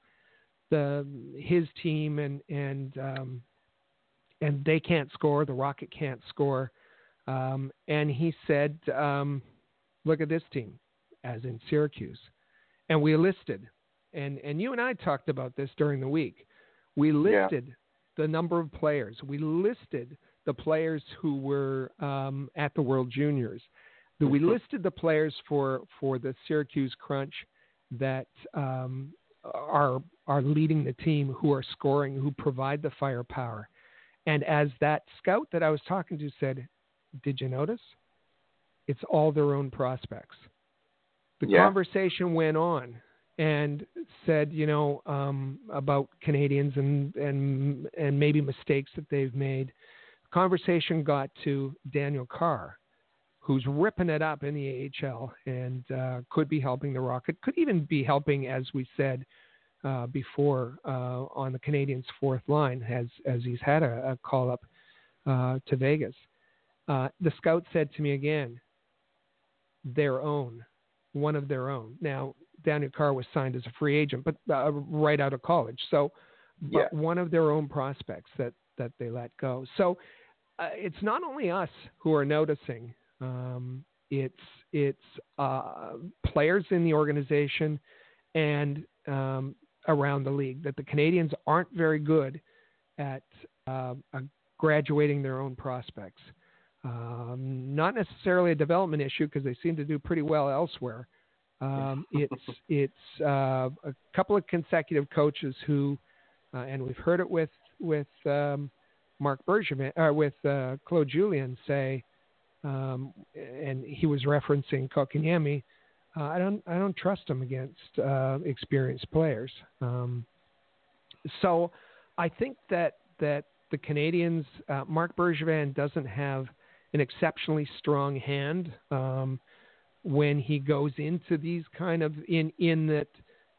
Speaker 2: the his team and and um, and they can't score. The Rocket can't score. Um, and he said, um, "Look at this team, as in Syracuse." And we listed, and and you and I talked about this during the week. We listed
Speaker 1: yeah.
Speaker 2: the number of players. We listed the players who were um, at the World Juniors. We
Speaker 1: Mm-hmm.
Speaker 2: listed the players for for the Syracuse Crunch that um, are are leading the team, who are scoring, who provide the firepower. And as that scout that I was talking to said, "Did you notice? It's all their own prospects." The
Speaker 1: Yeah.
Speaker 2: conversation went on and said, you know, um, about Canadiens and and and maybe mistakes that they've made. Conversation got to Daniel Carr, who's ripping it up in the AHL and uh, could be helping the Rocket, could even be helping, as we said uh, before, uh, on the Canadiens' fourth line, as as he's had a, a call up uh, to Vegas. Uh, the scout said to me again, their own, one of their own. Now, Daniel Carr was signed as a free agent, but uh, right out of college. So, but
Speaker 1: Yeah.
Speaker 2: one of their own prospects that that they let go. So, uh, it's not only us who are noticing. Um, it's it's uh, players in the organization and um, around the league that the Canadiens aren't very good at uh, graduating their own prospects. Um, not necessarily a development issue because they seem to do pretty well elsewhere. Um, <laughs> it's it's uh, a couple of consecutive coaches who, uh, and we've heard it with with um, Marc Bergevin, uh, with uh, Claude Julien say, um, and he was referencing Kotkaniemi. Uh, I don't I don't trust him against uh, experienced players. Um, so I think that that the Canadiens uh, Marc Bergevin doesn't have an exceptionally strong hand um, when he goes into these kind of in in that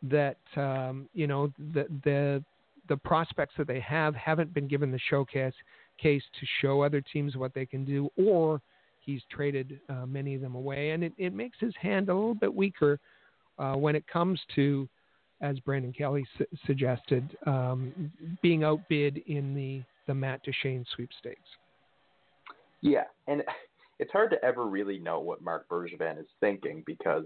Speaker 2: that um, you know the the the prospects that they have haven't been given the showcase case to show other teams what they can do, or he's traded uh, many of them away, and it, it makes his hand a little bit weaker uh, when it comes to, as Brendan Kelly su- suggested, um, being outbid in the the Matt Duchene sweepstakes.
Speaker 1: Yeah, and it's hard to ever really know what Marc Bergevin is thinking because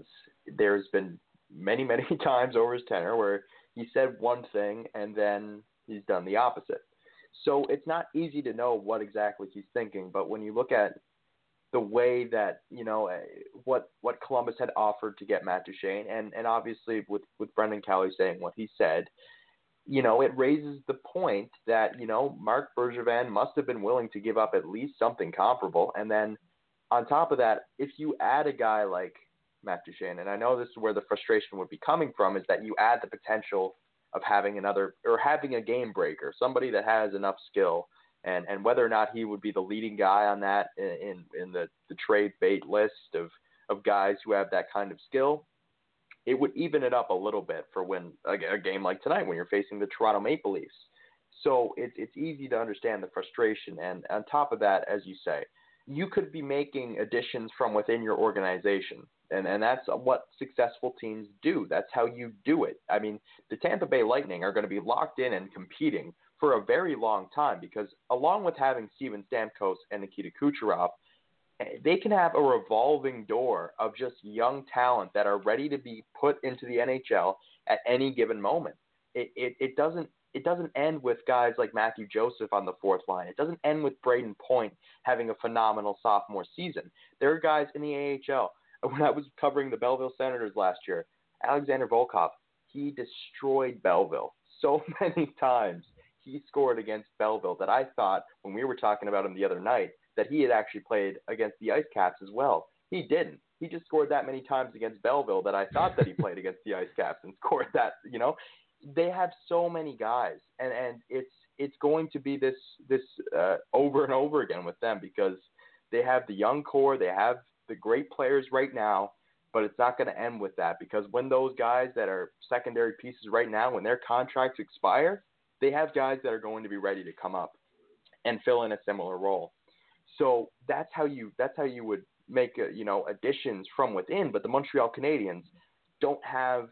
Speaker 1: there's been many, many <laughs> times over his tenure where he said one thing and then he's done the opposite. So it's not easy to know what exactly he's thinking. But when you look at the way that you know eh, what what Columbus had offered to get Matt Duchene, and and obviously with with Brendan Kelly saying what he said, you know, it raises the point that, you know, Marc Bergevin must have been willing to give up at least something comparable. And then on top of that, if you add a guy like Matt Duchene, and I know this is where the frustration would be coming from, is that you add the potential of having another or having a game breaker, somebody that has enough skill. And, and whether or not he would be the leading guy on that in, in, the, the trade bait list of, of guys who have that kind of skill, it would even it up a little bit for when a, a game like tonight when you're facing the Toronto Maple Leafs. So it's it's easy to understand the frustration, and on top of that, as you say, you could be making additions from within your organization, and and that's what successful teams do. That's how you do it. I mean, the Tampa Bay Lightning are going to be locked in and competing for a very long time because along with having Steven Stamkos and Nikita Kucherov, they can have a revolving door of just young talent that are ready to be put into the NHL at any given moment. It, it, it doesn't it doesn't end with guys like Mathieu Joseph on the fourth line. It doesn't end with Brayden Point having a phenomenal sophomore season. There are guys in the AHL. <laughs> When I was covering the Belleville Senators last year, Alexander Volkov, he destroyed Belleville so <laughs> many times. He scored against Belleville that I thought when we were talking about him the other night that he had actually played against the Ice Caps as well. He didn't. He just scored that many times against Belleville that I thought that he <laughs> played against the Ice Caps and scored that. You know, they have so many guys, and and it's it's going to be this this uh, over and over again with them because they have the young core, they have the great players right now, but it's not going to end with that because when those guys that are secondary pieces right now, when their contracts expire, they have guys that are going to be ready to come up and fill in a similar role. So that's how you that's how you would make uh, you know additions from within. But the Montreal Canadiens don't have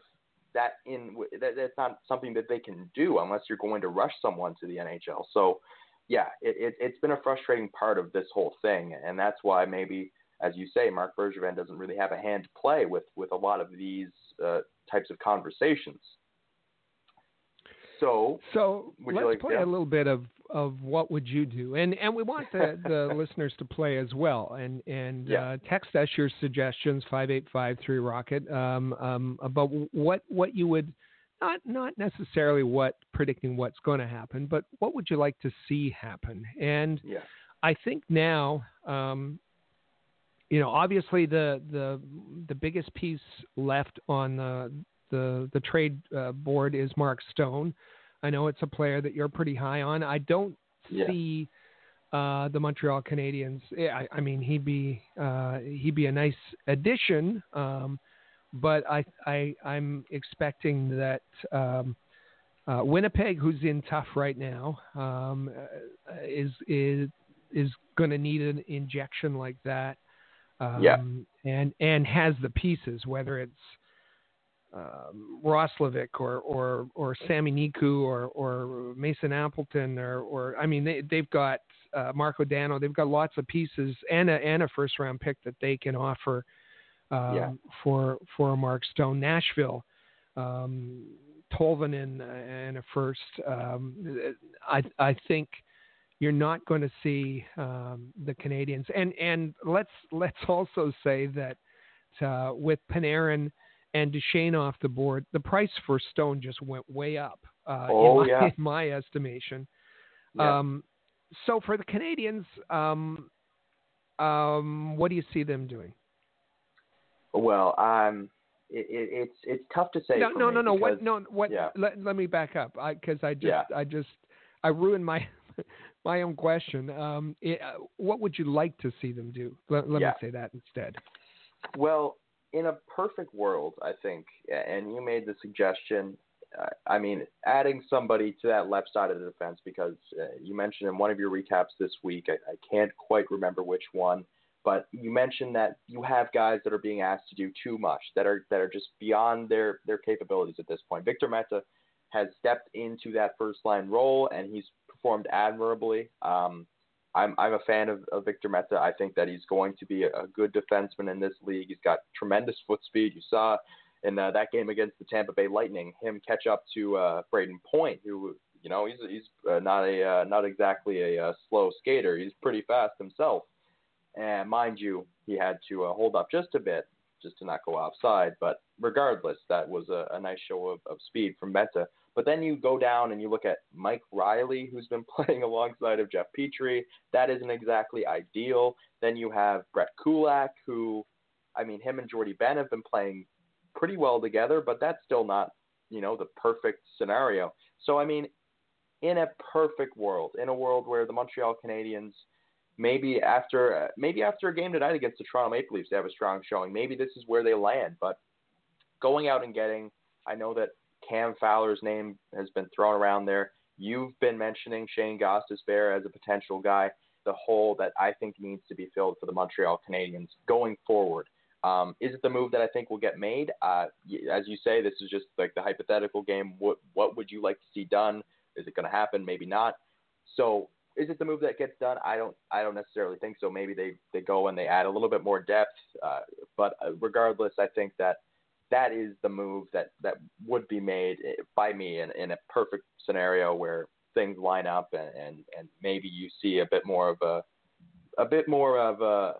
Speaker 1: that in. That, that's not something that they can do unless you're going to rush someone to the NHL. So yeah, it, it, it's been a frustrating part of this whole thing, and that's why maybe, as you say, Marc Bergevin doesn't really have a hand to play with with a lot of these uh, types of conversations. So,
Speaker 2: so let's like, play yeah. a little bit of of what would you do, and and we want the, <laughs> the listeners to play as well, and and yeah. uh, text us your suggestions five eight five three rocket um, um, about what what you would not not necessarily what predicting what's going to happen, but what would you like to see happen? And
Speaker 1: yeah.
Speaker 2: I think now, um, you know, obviously the the the biggest piece left on the the the trade uh, board is Mark Stone. I know it's a player that you're pretty high on. I don't
Speaker 1: yeah.
Speaker 2: see uh, the Montreal Canadiens. I, I mean, he'd be uh, he'd be a nice addition, um, but I, I I'm expecting that um, uh, Winnipeg, who's in tough right now, um, uh, is is is going to need an injection like that.
Speaker 1: Um, yeah.
Speaker 2: And and has the pieces, whether it's um, Roslovic or or or Sami Niku or or Mason Appleton or or I mean they they've got uh, Marko Dano. They've got lots of pieces and a and a first round pick that they can offer um,
Speaker 1: yeah.
Speaker 2: for for Mark Stone. Nashville um, Tolvanen and a first um, I I think you're not going to see um, the Canadiens. And and let's let's also say that uh, with Panarin and Duchene off the board, the price for Stone just went way up. Uh,
Speaker 1: oh,
Speaker 2: in, my,
Speaker 1: yeah. <laughs>
Speaker 2: in my estimation.
Speaker 1: Yeah.
Speaker 2: Um, so for the Canadiens, um, um, what do you see them doing?
Speaker 1: Well, um, it, it, it's it's tough to say.
Speaker 2: No, no, no, no.
Speaker 1: Because,
Speaker 2: what? No, what?
Speaker 1: Yeah.
Speaker 2: Let, let me back up because I, I, just
Speaker 1: yeah.
Speaker 2: I just I ruined my <laughs> my own question. Um, it, uh, what would you like to see them do? Let, let
Speaker 1: yeah.
Speaker 2: me say that instead.
Speaker 1: Well, in a perfect world, I think, and you made the suggestion. I mean, adding somebody to that left side of the defense because uh, you mentioned in one of your recaps this week, I, I can't quite remember which one, but you mentioned that you have guys that are being asked to do too much, that are that are just beyond their their capabilities at this point. Victor Mete has stepped into that first line role and he's performed admirably. Um, I'm I'm a fan of, of Victor Mete. I think that he's going to be a, a good defenseman in this league. He's got tremendous foot speed. You saw in uh, that game against the Tampa Bay Lightning him catch up to uh, Brayden Point, who you know he's he's uh, not a uh, not exactly a uh, slow skater. He's pretty fast himself. And mind you, he had to uh, hold up just a bit just to not go outside. But regardless, that was a, a nice show of, of speed from Mete. But then you go down and you look at Mike Reilly, who's been <laughs> playing alongside of Jeff Petry. That isn't exactly ideal. Then you have Brett Kulak, who, I mean, him and Jordie Benn have been playing pretty well together, but that's still not, you know, the perfect scenario. So, I mean, in a perfect world, in a world where the Montreal Canadiens maybe after maybe after a game tonight against the Toronto Maple Leafs, they have a strong showing. Maybe this is where they land. But going out and getting, I know that Cam Fowler's name has been thrown around there. You've been mentioning Shayne Gostisbehere as a potential guy. The hole that I think needs to be filled for the Montreal Canadiens going forward. Um, is it the move that I think will get made? Uh, as you say, this is just like the hypothetical game. What what would you like to see done? Is it going to happen? Maybe not. So is it the move that gets done? I don't I don't necessarily think so. Maybe they they go and they add a little bit more depth. Uh, but uh, regardless, I think that that is the move that that would be made eh, by me in, in a perfect scenario where things line up and, and and maybe you see a bit more of a a bit more of a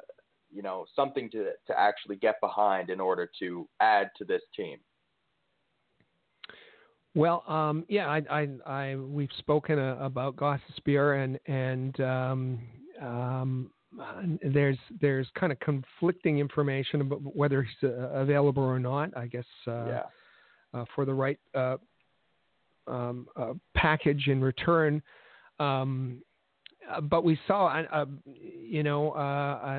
Speaker 1: you know something to to actually get behind in order to add to this team.
Speaker 2: Well, um, yeah, I, I, I, we've spoken uh, about Gostisbehere and and um, um, there's there's kind of conflicting information about whether he's uh, available or not. I guess uh,
Speaker 1: yeah.
Speaker 2: uh, for the right uh, um, uh, package in return. Um, uh, but we saw, you know,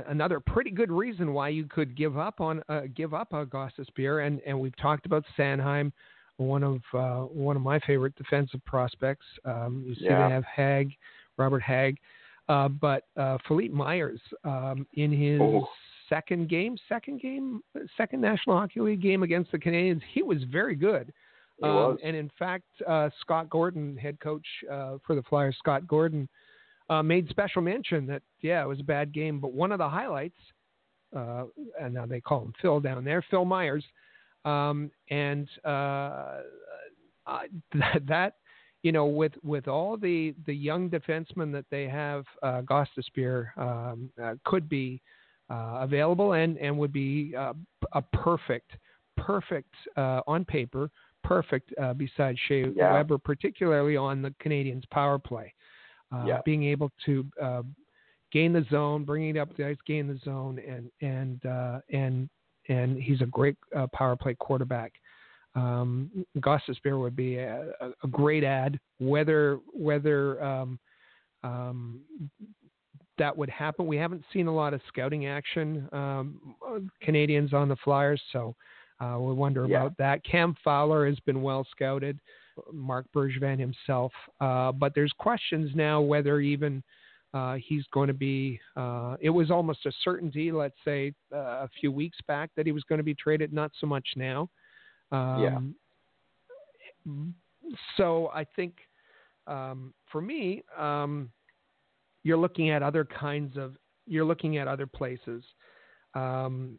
Speaker 2: another pretty good reason why you could give up on give up Gostisbehere, and and we've talked about Sanheim, one of one of my favorite defensive prospects. Um, you see,
Speaker 1: yeah.
Speaker 2: they have Hägg, Robert Hägg. Uh, but uh, Philippe Myers, um, in his
Speaker 1: oh.
Speaker 2: second game, second game, second National Hockey League game against the Canadiens, he was very good.
Speaker 1: Um, was.
Speaker 2: And in fact, uh, Scott Gordon, head coach uh, for the Flyers, Scott Gordon, uh, made special mention that yeah, it was a bad game, but one of the highlights, and now they call him Phil down there, Phil Myers, um, and <laughs> that you know, with with all the the young defensemen that they have, uh, Gostisbehere um, uh, could be uh, available and and would be uh, a perfect perfect uh, on paper perfect uh, beside Shea
Speaker 1: yeah.
Speaker 2: Weber, particularly on the Canadiens power play. Uh,
Speaker 1: yeah.
Speaker 2: Being able to uh, gain the zone, bringing it up the ice, gain the zone, and and uh, and and he's a great uh, power play quarterback um, beer would be a, a, great ad. Whether whether um, um, that would happen, we haven't seen a lot of scouting action. Um, Canadiens on the Flyers, so uh, we wonder
Speaker 1: yeah.
Speaker 2: about that. Cam Fowler has been well scouted. Marc Bergevin himself, uh, but there's questions now whether even uh, he's going to be. Uh, it was almost a certainty, let's say, uh, a few weeks back that he was going to be traded. Not so much now.
Speaker 1: Um,
Speaker 2: yeah. So I think um, for me, um, you're looking at other kinds of. You're looking at other places. Um,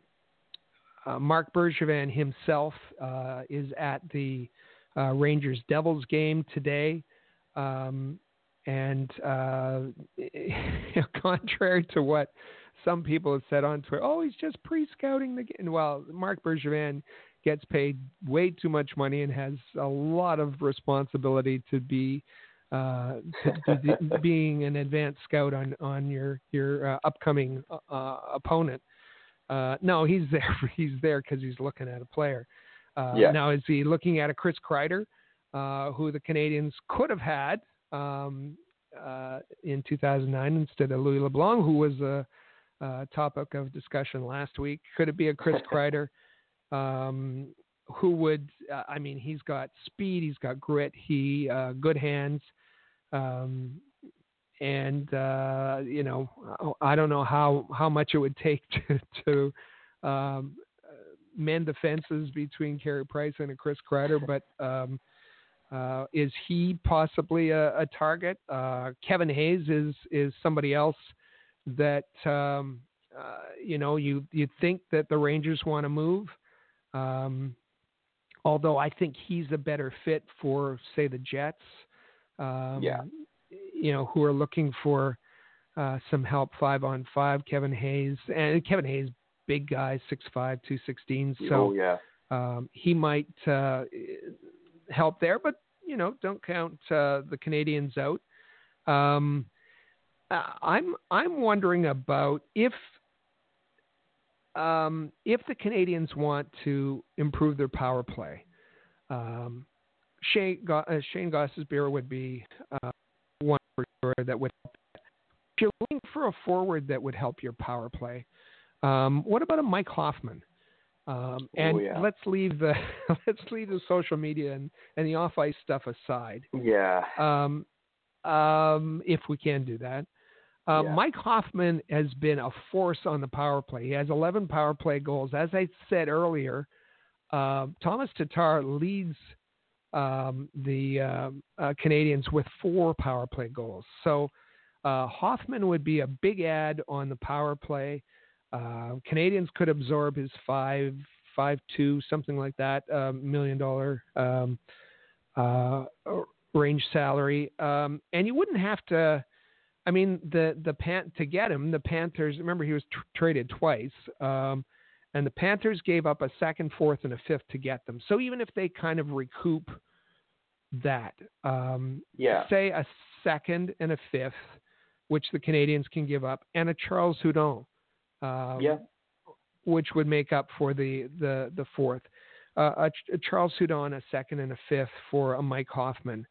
Speaker 2: uh, Marc Bergevin himself uh, is at the uh, Rangers Devils game today. Um, and uh, <laughs> contrary to what some people have said on Twitter, oh, he's just pre-scouting the game. Well, Marc Bergevin gets paid way too much money and has a lot of responsibility to be uh, to, to <laughs> being an advanced scout on on your your uh, upcoming uh, opponent. Uh, no, he's <laughs> there. He's there because he's looking at a player. Uh,
Speaker 1: yeah.
Speaker 2: Now, is he looking at a Chris Kreider, uh, who the Canadiens could have had um, in 2009 instead of Louis LeBlanc, who was a, a topic of discussion last week? Could it be a Chris <laughs> Kreider? Um, who would uh, I mean he's got speed, he's got grit, he uh, good hands, um, and uh, you know I don't know how how much it would take <laughs> to to um, mend the fences between Carey Price and a Chris Kreider, but um, uh, is he possibly a, a target? Uh, Kevin Hayes is is somebody else that um, uh, you know you you think that the Rangers want to move. Um, although I think he's a better fit for, say, the Jets. Um,
Speaker 1: yeah.
Speaker 2: You know, who are looking for uh, some help five on five. Kevin Hayes and Kevin Hayes, big guy, six five, two sixteen.
Speaker 1: So oh, yeah.
Speaker 2: um, he might uh, help there, but you know, don't count uh, the Canadiens out. Um, I'm I'm wondering about if um, if the Canadiens want to improve their power play, um, Shayne, uh, Shayne Gostisbehere would be uh, one for sure that would. Help. If you're looking for a forward that would help your power play, um, what about a Mike Hoffman? Um, and
Speaker 1: oh, yeah.
Speaker 2: let's leave the <laughs> let's leave the social media and, and the off ice stuff aside.
Speaker 1: Yeah.
Speaker 2: Um, um, if we can do that. Uh,
Speaker 1: yeah.
Speaker 2: Mike Hoffman has been a force on the power play. He has 11 power play goals. As I said earlier, uh, Tomas Tatar leads um, the uh, uh Canadiens with four power play goals. So uh, Hoffman would be a big ad on the power play. Uh, Canadiens could absorb his five, five two, something like that, million dollar um, range salary, um, and you wouldn't have to I mean, the the pan to get him, the Panthers. Remember, he was tr- traded twice, um, and the Panthers gave up a second, fourth, and a fifth to get them. So even if they kind of recoup that. Um,
Speaker 1: yeah.
Speaker 2: Say a second and a fifth, which the Canadiens can give up, and a Charles Hudon. Um,
Speaker 1: yeah.
Speaker 2: Which would make up for the the the fourth. Uh, a, a, Charles Hudon, a second and a fifth for a Mike Hoffman.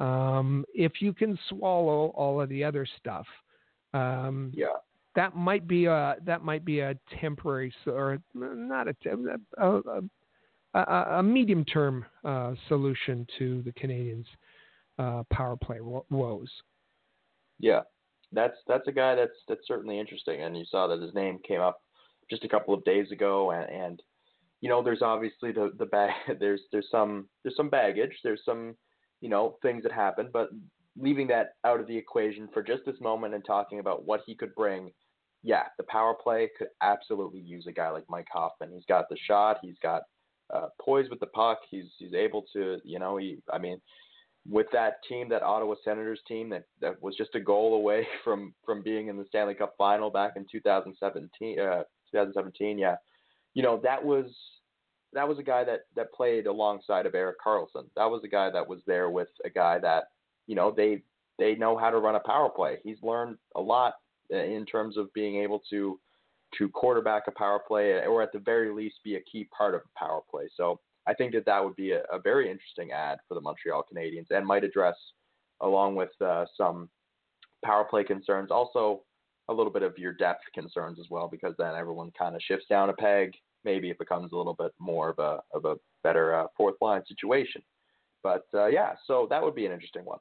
Speaker 2: Um, if you can swallow all of the other stuff, um,
Speaker 1: yeah,
Speaker 2: that might be a that might be a temporary or not a a, a, a medium term uh, solution to the Canadiens' uh, power play woes.
Speaker 1: Yeah, that's that's a guy that's that's certainly interesting, and you saw that his name came up just a couple of days ago, and, and you know, there's obviously the the bag. <laughs> There's there's some there's some baggage. There's some you know things that happen, but leaving that out of the equation for just this moment and talking about what he could bring yeah, the power play could absolutely use a guy like Mike Hoffman. He's got the shot. He's got uh, poise with the puck. He's he's able to, you know, he. I mean, with that team, that Ottawa Senators team, that that was just a goal away <laughs> from from being in the Stanley Cup Final back in 2017. Uh, 2017, yeah, you know that was that was a guy that that played alongside of Erik Karlsson. That was a guy that was there with a guy that you know they they know how to run a power play. He's learned a lot in terms of being able to to quarterback a power play or at the very least be a key part of a power play. So I think that that would be a, a very interesting ad for the Montreal Canadiens and might address along with uh, some power play concerns also a little bit of your depth concerns as well because then everyone kind of shifts down a peg maybe it becomes a little bit more of a of a better uh, fourth line situation but uh, yeah so that would be an interesting one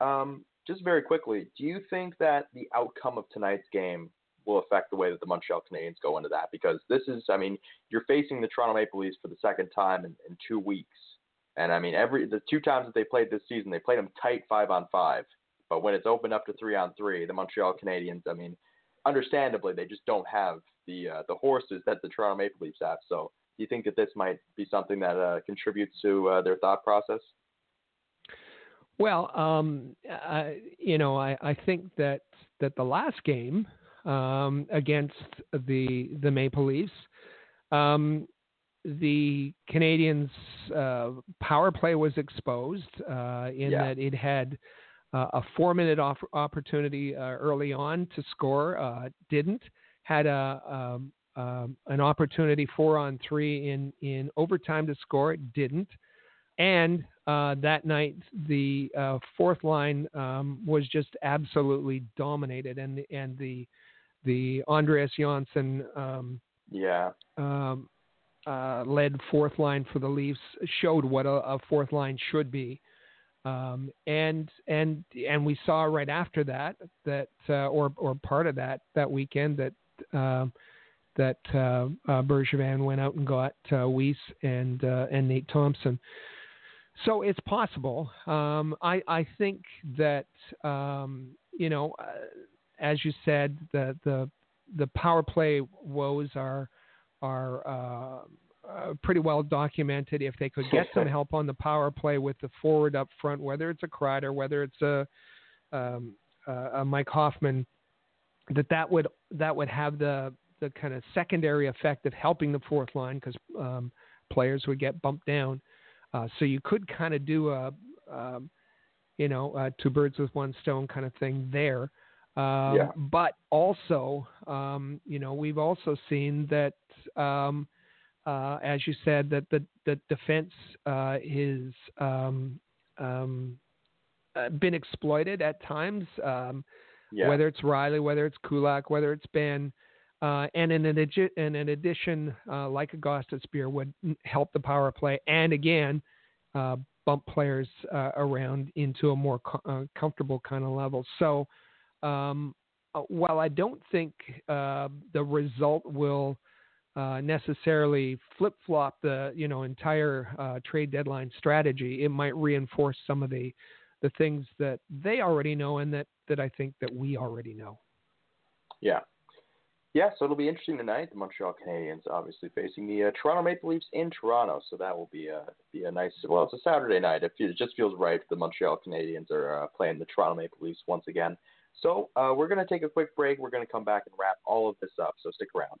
Speaker 1: um, just very quickly, do you think that the outcome of tonight's game will affect the way that the Montreal Canadiens go into that? Because this is, I mean, you're facing the Toronto Maple Leafs for the second time in, in two weeks. And I mean, every the two times that they played this season, they played them tight five on five. But when it's opened up to three on three, the Montreal Canadiens, I mean, understandably, they just don't have the uh, the horses that the Toronto Maple Leafs have. So, do you think that this might be something that uh, contributes to uh, their thought process?
Speaker 2: Well, um, I, you know, I, I think that that the last game um, against the the Maple Leafs, um, the Canadiens' uh, power play was exposed uh, in
Speaker 1: yeah.
Speaker 2: that it had uh, a four minute off- opportunity uh, early on to score, uh, didn't had a um, um, an opportunity four on three in in overtime to score, it didn't. And uh, that night, the uh, fourth line um, was just absolutely dominated, and the, and the the Andreas Johnsson um,
Speaker 1: yeah
Speaker 2: um, uh, led fourth line for the Leafs showed what a, a fourth line should be. Um, and and and we saw right after that that uh, or or part of that that weekend that um, that uh, uh, Bergevin went out and got uh, Weise and uh, and Nate Thompson. So it's possible. Um, I, I think that um, you know, uh, as you said, the the the power play woes are are uh, pretty well documented. If they could <laughs> get some help on the power play with the forward up front, whether it's a Kreider, whether it's a, um, a Mike Hoffman, that that would that would have the the kind of secondary effect of helping the fourth line because um, players would get bumped down. Uh, so you could kind of do a, um, you know, two birds with one stone kind of thing there. Um,
Speaker 1: yeah.
Speaker 2: But also, um, you know, we've also seen that, um, uh, as you said, that the the defense uh, is um, um, uh, been exploited at times. Um,
Speaker 1: yeah.
Speaker 2: Whether it's Reilly, whether it's Kulak, whether it's Benn, uh, and in, an, in an addition, uh, like a Gostisbehere would help the power play, and again, uh, bump players uh, around into a more co- uh, comfortable kind of level. So, um, uh, while I don't think the result will necessarily flip flop the you know entire trade deadline strategy, it might reinforce some of the the things that they already know and that that I think that we already know.
Speaker 1: Yeah, yeah, so it'll be interesting tonight. The Montreal Canadiens obviously facing the uh, Toronto Maple Leafs in Toronto, so that will be a be a nice. Well, it's a Saturday night. It, it just feels right. The Montreal Canadiens are uh, playing the Toronto Maple Leafs once again. So uh, we're going to take a quick break. We're going to come back and wrap all of this up. So stick around.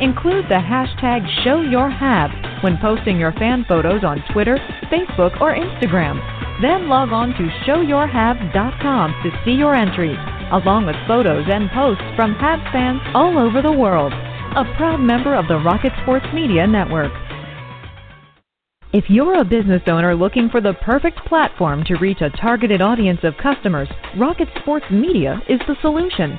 Speaker 3: Include the hashtag ShowYourHabs when posting your fan photos on Twitter, Facebook, or Instagram. Then log on to showyourhabs.com to see your entries, along with photos and posts from Habs fans all over the world. A proud member of the Rocket Sports Media Network. If you're a business owner looking for the perfect platform to reach a targeted audience of customers, Rocket Sports Media is the solution.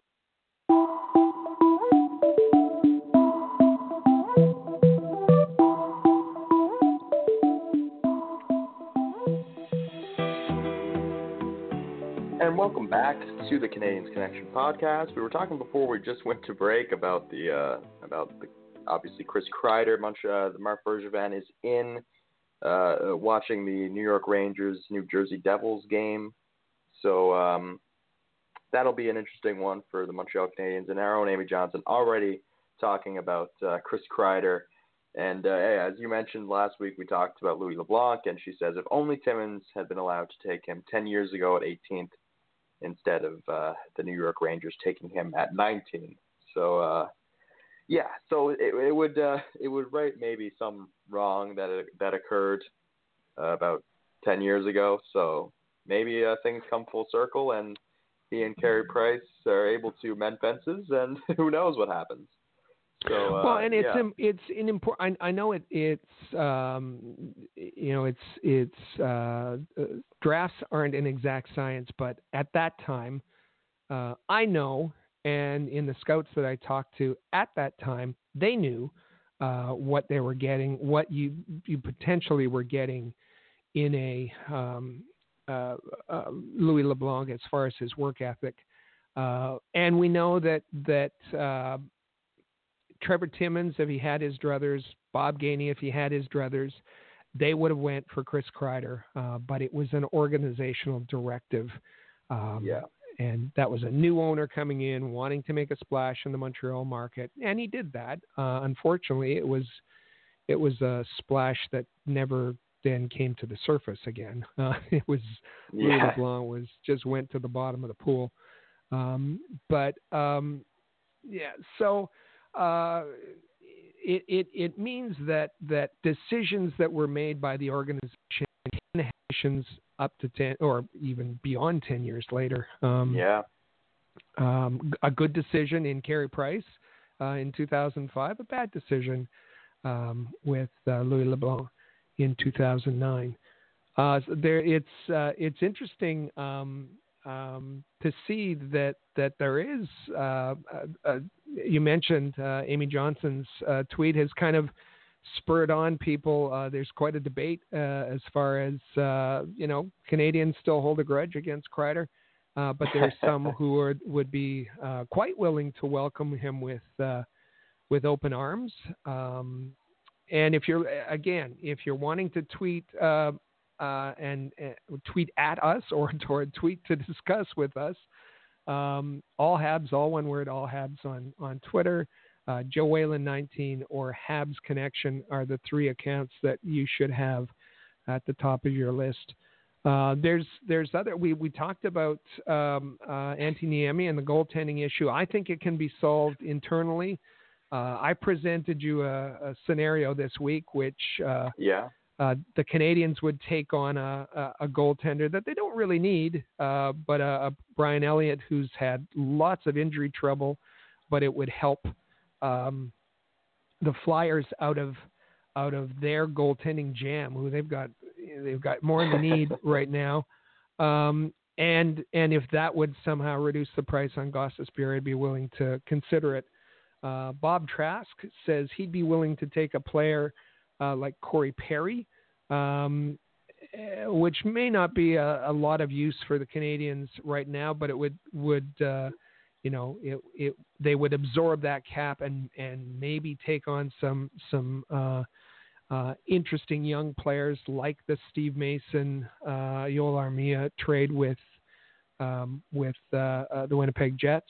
Speaker 1: back to the Canadiens Connection podcast. We were talking before we just went to break about the uh, about the obviously Chris Kreider, Montreal, uh, the Marc Bergevin is in uh, watching the New York Rangers New Jersey Devils game. So um, that'll be an interesting one for the Montreal Canadiens and our own Amy Johnson already talking about uh, Chris Kreider. And uh, as you mentioned last week, we talked about Louis LeBlanc, and she says if only Timmins had been allowed to take him 10 years ago at 18th, instead of uh, the New York Rangers taking him at 19. So uh, yeah, so it, it would uh, it would right maybe some wrong that that occurred uh, about 10 years ago. So maybe uh, things come full circle and he and Carey Price are able to mend fences, and <laughs> who knows what happens. So, uh,
Speaker 2: well, and it's
Speaker 1: yeah.
Speaker 2: It's an important. I, I know it. It's um, you know, it's it's uh, uh, drafts aren't an exact science, but at that time, uh, I know, and in the scouts that I talked to at that time, they knew uh, what they were getting, what you you potentially were getting in a um, uh, uh, Louis LeBlanc as far as his work ethic. Uh, and we know that that uh, Trevor Timmins, if he had his druthers, Bob Gainey, if he had his druthers, they would have went for Chris Kreider. Uh, but it was an organizational directive. Um,
Speaker 1: yeah.
Speaker 2: And that was a new owner coming in, wanting to make a splash in the Montreal market, and he did that. Uh, unfortunately, it was it was a splash that never then came to the surface again. <laughs> Uh, it was
Speaker 1: yeah.
Speaker 2: Louis LeBlanc was just went to the bottom of the pool. Um, but um, yeah, so uh, it, it, it means that, that decisions that were made by the organization nations up to 10 or even beyond 10 years later. Um,
Speaker 1: yeah.
Speaker 2: Um, a good decision in Carey Price uh, in 2005, a bad decision um, with uh, Louis LeBlanc in 2009. Uh, so there, it's uh, it's interesting um, to see that that there is. Uh, a, you mentioned uh, Amy Johnson's uh, tweet has kind of spurred on people. Uh, there's quite a debate uh, as far as uh, you know. Canadians still hold a grudge against Kreider, but there's some <laughs> who are, would be quite willing to welcome him with with open arms. Um, and if you're again, if you're wanting to tweet uh, and, and, tweet at us or, <laughs> or tweet to discuss with us. Um, all Habs, all one word, all Habs on on Twitter. Uh, Joe Whalen 19 or Habs Connection are the three accounts that you should have at the top of your list. Uh, there's there's other we we talked about um, uh, Niemi and the goaltending issue. I think it can be solved internally. Uh, I presented you a, a, scenario this week, which uh,
Speaker 1: yeah.
Speaker 2: Uh, the Canadiens would take on a, a, a, goaltender that they don't really need, uh, but a, Brian Elliott who's had lots of injury trouble, but it would help um, the Flyers out of out of their goaltending jam, who they've got they've got more in the need <laughs> right now. Um, and and if that would somehow reduce the price on Gostisbehere, I'd be willing to consider it. Uh, Bob Trask says he'd be willing to take a player uh, like Corey Perry, um, eh, which may not be a, a, lot of use for the Canadiens right now, but it would would uh, you know it, it they would absorb that cap and and maybe take on some some uh, uh, interesting young players like the Steve Mason uh, Joel Armia trade with um, with uh, uh, the Winnipeg Jets.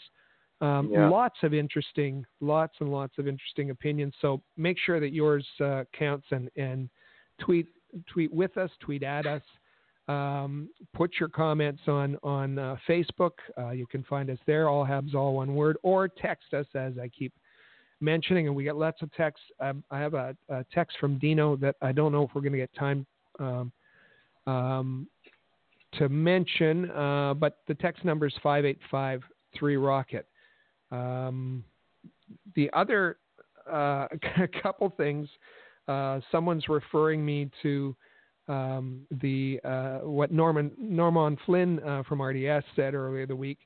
Speaker 2: Um, yeah. Lots of interesting, lots and lots of interesting opinions. So make sure that yours uh, counts and and tweet tweet with us, tweet at us. Um, put your comments on on uh, Facebook. you can find us there. All Habs, all one word, or text us as I keep mentioning, and we get lots of texts. Um, I have a, a, text from Dino that I don't know if we're going to get time um, um, to mention, uh, but the text number is 5853 Rocket. Um, the other uh, <laughs> couple things, uh, someone's referring me to um, the uh, what Norman Norman Flynn uh, from RDS said earlier the week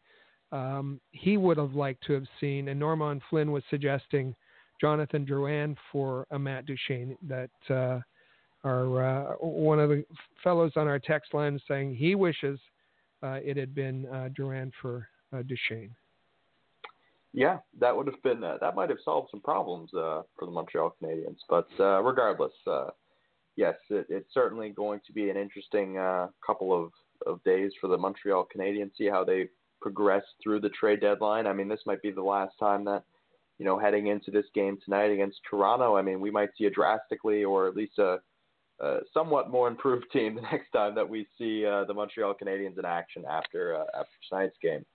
Speaker 2: um, he would have liked to have seen, and Norman Flynn was suggesting Jonathan Drouin for a Matt Duchene. That uh, are uh, one of the fellows on our text line saying he wishes uh, it had been uh, Drouin for uh, Duchene.
Speaker 1: Yeah, that would have been uh, that might have solved some problems uh, for the Montreal Canadiens. But uh, regardless, uh, yes, it, it's certainly going to be an interesting uh, couple of, of days for the Montreal Canadiens. See how they progress through the trade deadline. I mean, this might be the last time that, you know, heading into this game tonight against Toronto, I mean, we might see a drastically or at least a, a somewhat more improved <laughs> team the next time that we see uh, the Montreal Canadiens in action after after tonight's game.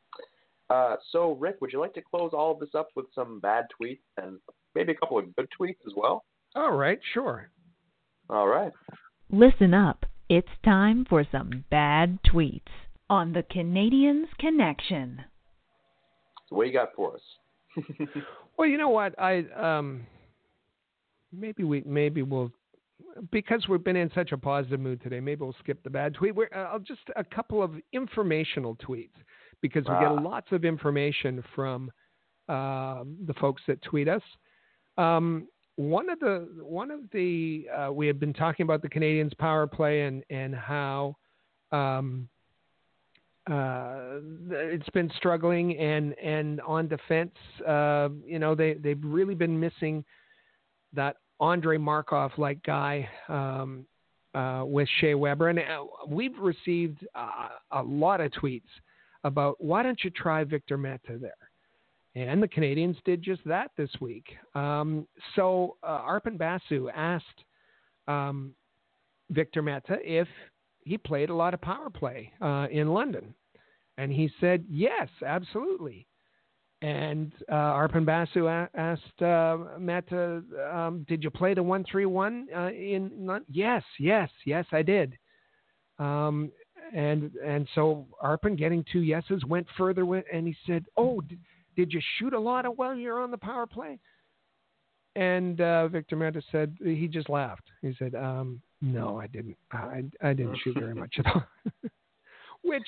Speaker 1: Uh, so, Rick, would you like to close all of this up with some bad tweets and maybe a couple of good tweets as well?
Speaker 2: All right, sure.
Speaker 1: All right.
Speaker 3: Listen up. It's time for some bad tweets on the Canadiens Connection.
Speaker 1: So what you got for us? <laughs>
Speaker 2: well, you know what? I um, maybe we maybe we'll because we've been in such a positive mood today. Maybe we'll skip the bad tweet. We're, uh, just a couple of informational tweets because we ah. get lots of information from uh, the folks that tweet us. Um, one of the one of the uh, we have been talking about the Canadiens' power play and and how um, uh, it's been struggling and and on defense, uh, you know they they've really been missing that Andrei Markov like guy um, uh, with Shea Weber, and uh, we've received uh, a lot of tweets about why don't you try Victor Mete there, and the Canadiens did just that this week. Um, so uh, Arpan Basu asked um, Victor Mete if he played a lot of power play uh, in London. And he said, yes, absolutely. And uh, Arpan Basu a- asked uh, Matt, uh, um, did you play the 131 uh, in London? Yes, yes, yes, I did. Um, and and so Arpan getting two yeses went further with, and he said, oh, did, did you shoot a lot of while you're on the power play? And uh, Victor Mete said he just laughed. He said, um, "No, I didn't. I I didn't shoot very much at all." <laughs> Which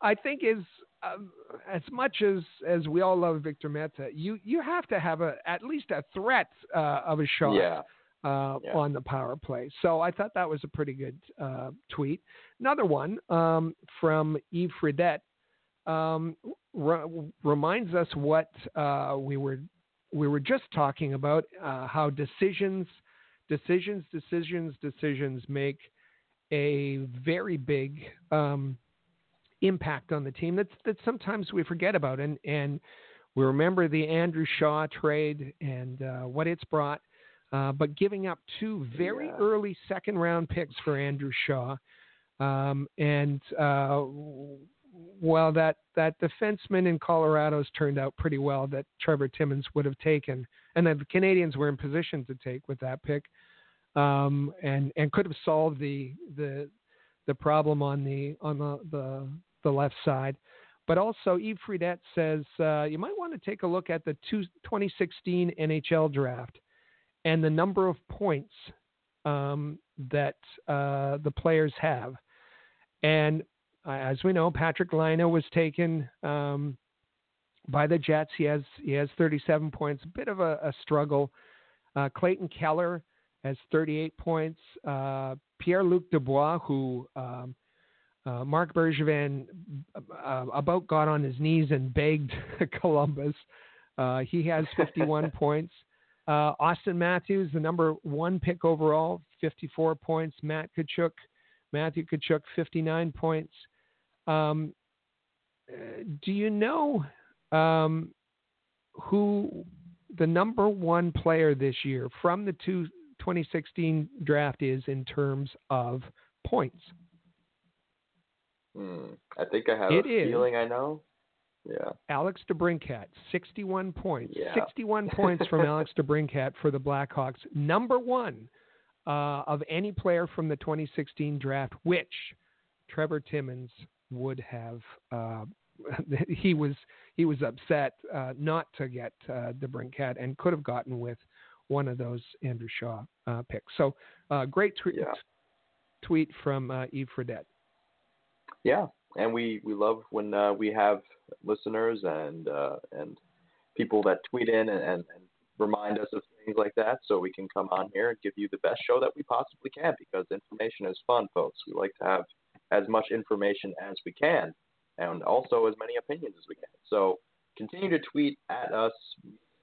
Speaker 2: I think is um, as much as as we all love Victor Mete, you you have to have a at least a threat uh, of a shot.
Speaker 1: Yeah.
Speaker 2: Uh, yeah. on the power play. So I thought that was a pretty good uh, tweet. Another one um, from Yves Fredette um, reminds us what uh, we were we were just talking about uh, how decisions, decisions, decisions, decisions make a very big um, impact on the team that that sometimes we forget about, and and we remember the Andrew Shaw trade and uh, what it's brought. Uh, but giving up two very
Speaker 1: yeah.
Speaker 2: early second round picks for Andrew Shaw, um, and uh, well, that that defenseman in Colorado's turned out pretty well that Trevor Timmins would have taken, and that the Canadiens were in position to take with that pick, um, and and could have solved the the the problem on the on the the, the left side. But also, Yves Fredette says uh, you might want to take a look at the two, 2016 NHL draft and the number of points um, that uh, the players have. And uh, as we know, Patrick Laine was taken um, by the Jets. He has he has 37 points, a bit of a, a struggle. Uh, Clayton Keller has 38 points. Uh, Pierre Luc Dubois, who um, uh, Marc Bergevin uh, about got on his knees and begged <laughs> Columbus. Uh, he has 51 <laughs> points. Auston Matthews, the number one pick overall, 54 points. Matt Tkachuk, Matthew Tkachuk, 59 points. Um, do you know um, who the number one player this year from the two, 2016 draft is in terms of points?
Speaker 1: Hmm. I think I have
Speaker 2: it
Speaker 1: a
Speaker 2: is
Speaker 1: feeling I know. Yeah.
Speaker 2: Alex DeBrincat, 61 points.
Speaker 1: Yeah.
Speaker 2: 61 <laughs> points from Alex DeBrincat for the Blackhawks. Number one uh, of any player from the 2016 draft, which Trevor Timmins would have. Uh, <laughs> he was he was upset uh, not to get uh, DeBrincat and could have gotten with one of those Andrew Shaw uh, picks. So uh, great tweet
Speaker 1: Yeah.
Speaker 2: tweet from uh, Yves Fredette.
Speaker 1: Yeah, and we we love when uh, we have listeners and uh, and people that tweet in and, and, remind us of things like that, so we can come on here and give you the best show that we possibly can. Because information is fun, folks. We like to have as much information as we can, and also as many opinions as we can. So continue to tweet at us,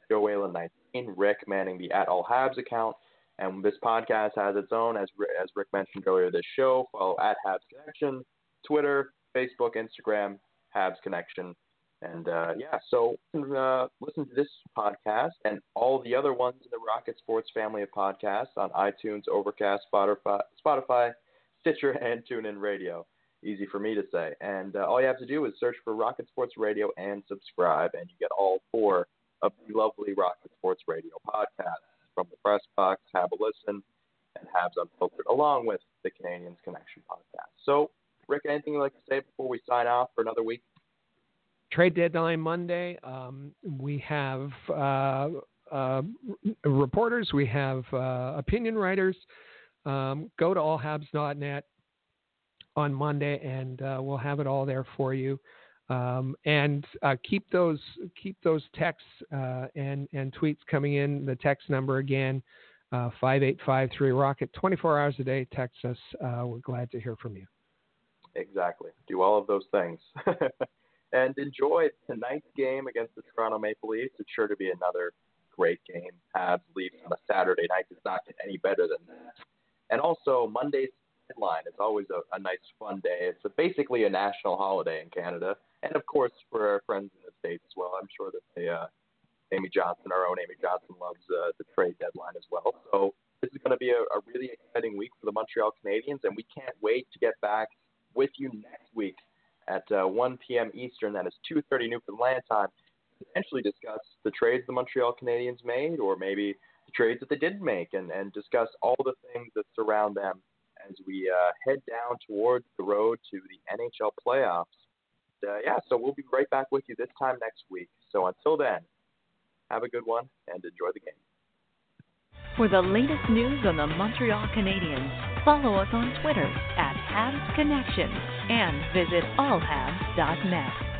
Speaker 1: Joe Whalen 19, Rick manning the at all Habs account. And this podcast has its own, as as Rick mentioned earlier, this show. Follow at Habs Connection. Twitter, Facebook, Instagram, Habs Connection. And uh, yeah, so uh, listen to this podcast and all the other ones in the Rocket Sports family of podcasts on iTunes, Overcast, Spotify, Spotify Stitcher, and TuneIn Radio. Easy for me to say. And uh, all you have to do is search for Rocket Sports Radio and subscribe, and you get all four of the lovely Rocket Sports Radio podcasts from the Press Box, Have a Listen, and Habs Unfiltered, along with the Canadiens Connection podcast. So Rick, anything you'd like to say before we sign off for another week?
Speaker 2: Trade deadline Monday. Um, we have uh, uh, reporters, we have uh, opinion writers. Um, go to allhabs.net on Monday, and uh, we'll have it all there for you. Um, and uh, keep those keep those texts uh, and and tweets coming in. The text number again. Five eight five three rocket. Twenty four hours a day. Text us. we're glad to hear from you.
Speaker 1: Exactly. Do all of those things. <laughs> and enjoy tonight's game against the Toronto Maple Leafs. It's sure to be another great game. Habs Leafs on a Saturday night does not get any better than that. And also Monday's deadline is always a, a nice fun day. It's a, basically a national holiday in Canada, and of course for our friends in the states as well. I'm sure that they, uh, Amy Johnson, our own Amy Johnson, loves uh, the trade deadline as well. So this is going to be a, a really exciting week for the Montreal Canadiens, and we can't wait to get back with you next week at uh, 1 p.m. Eastern. That is 2:30 Newfoundland time. Potentially discuss the trades the Montreal Canadiens made, or maybe the trades that they didn't make, and, and discuss all the things that surround them as we uh, head down towards the road to the NHL playoffs. Uh, yeah, so we'll be right back with you this time next week. So until then, have a good one and enjoy the game.
Speaker 3: For the latest news on the Montreal Canadiens, follow us on Twitter at Habs Connection and visit allhabs.net.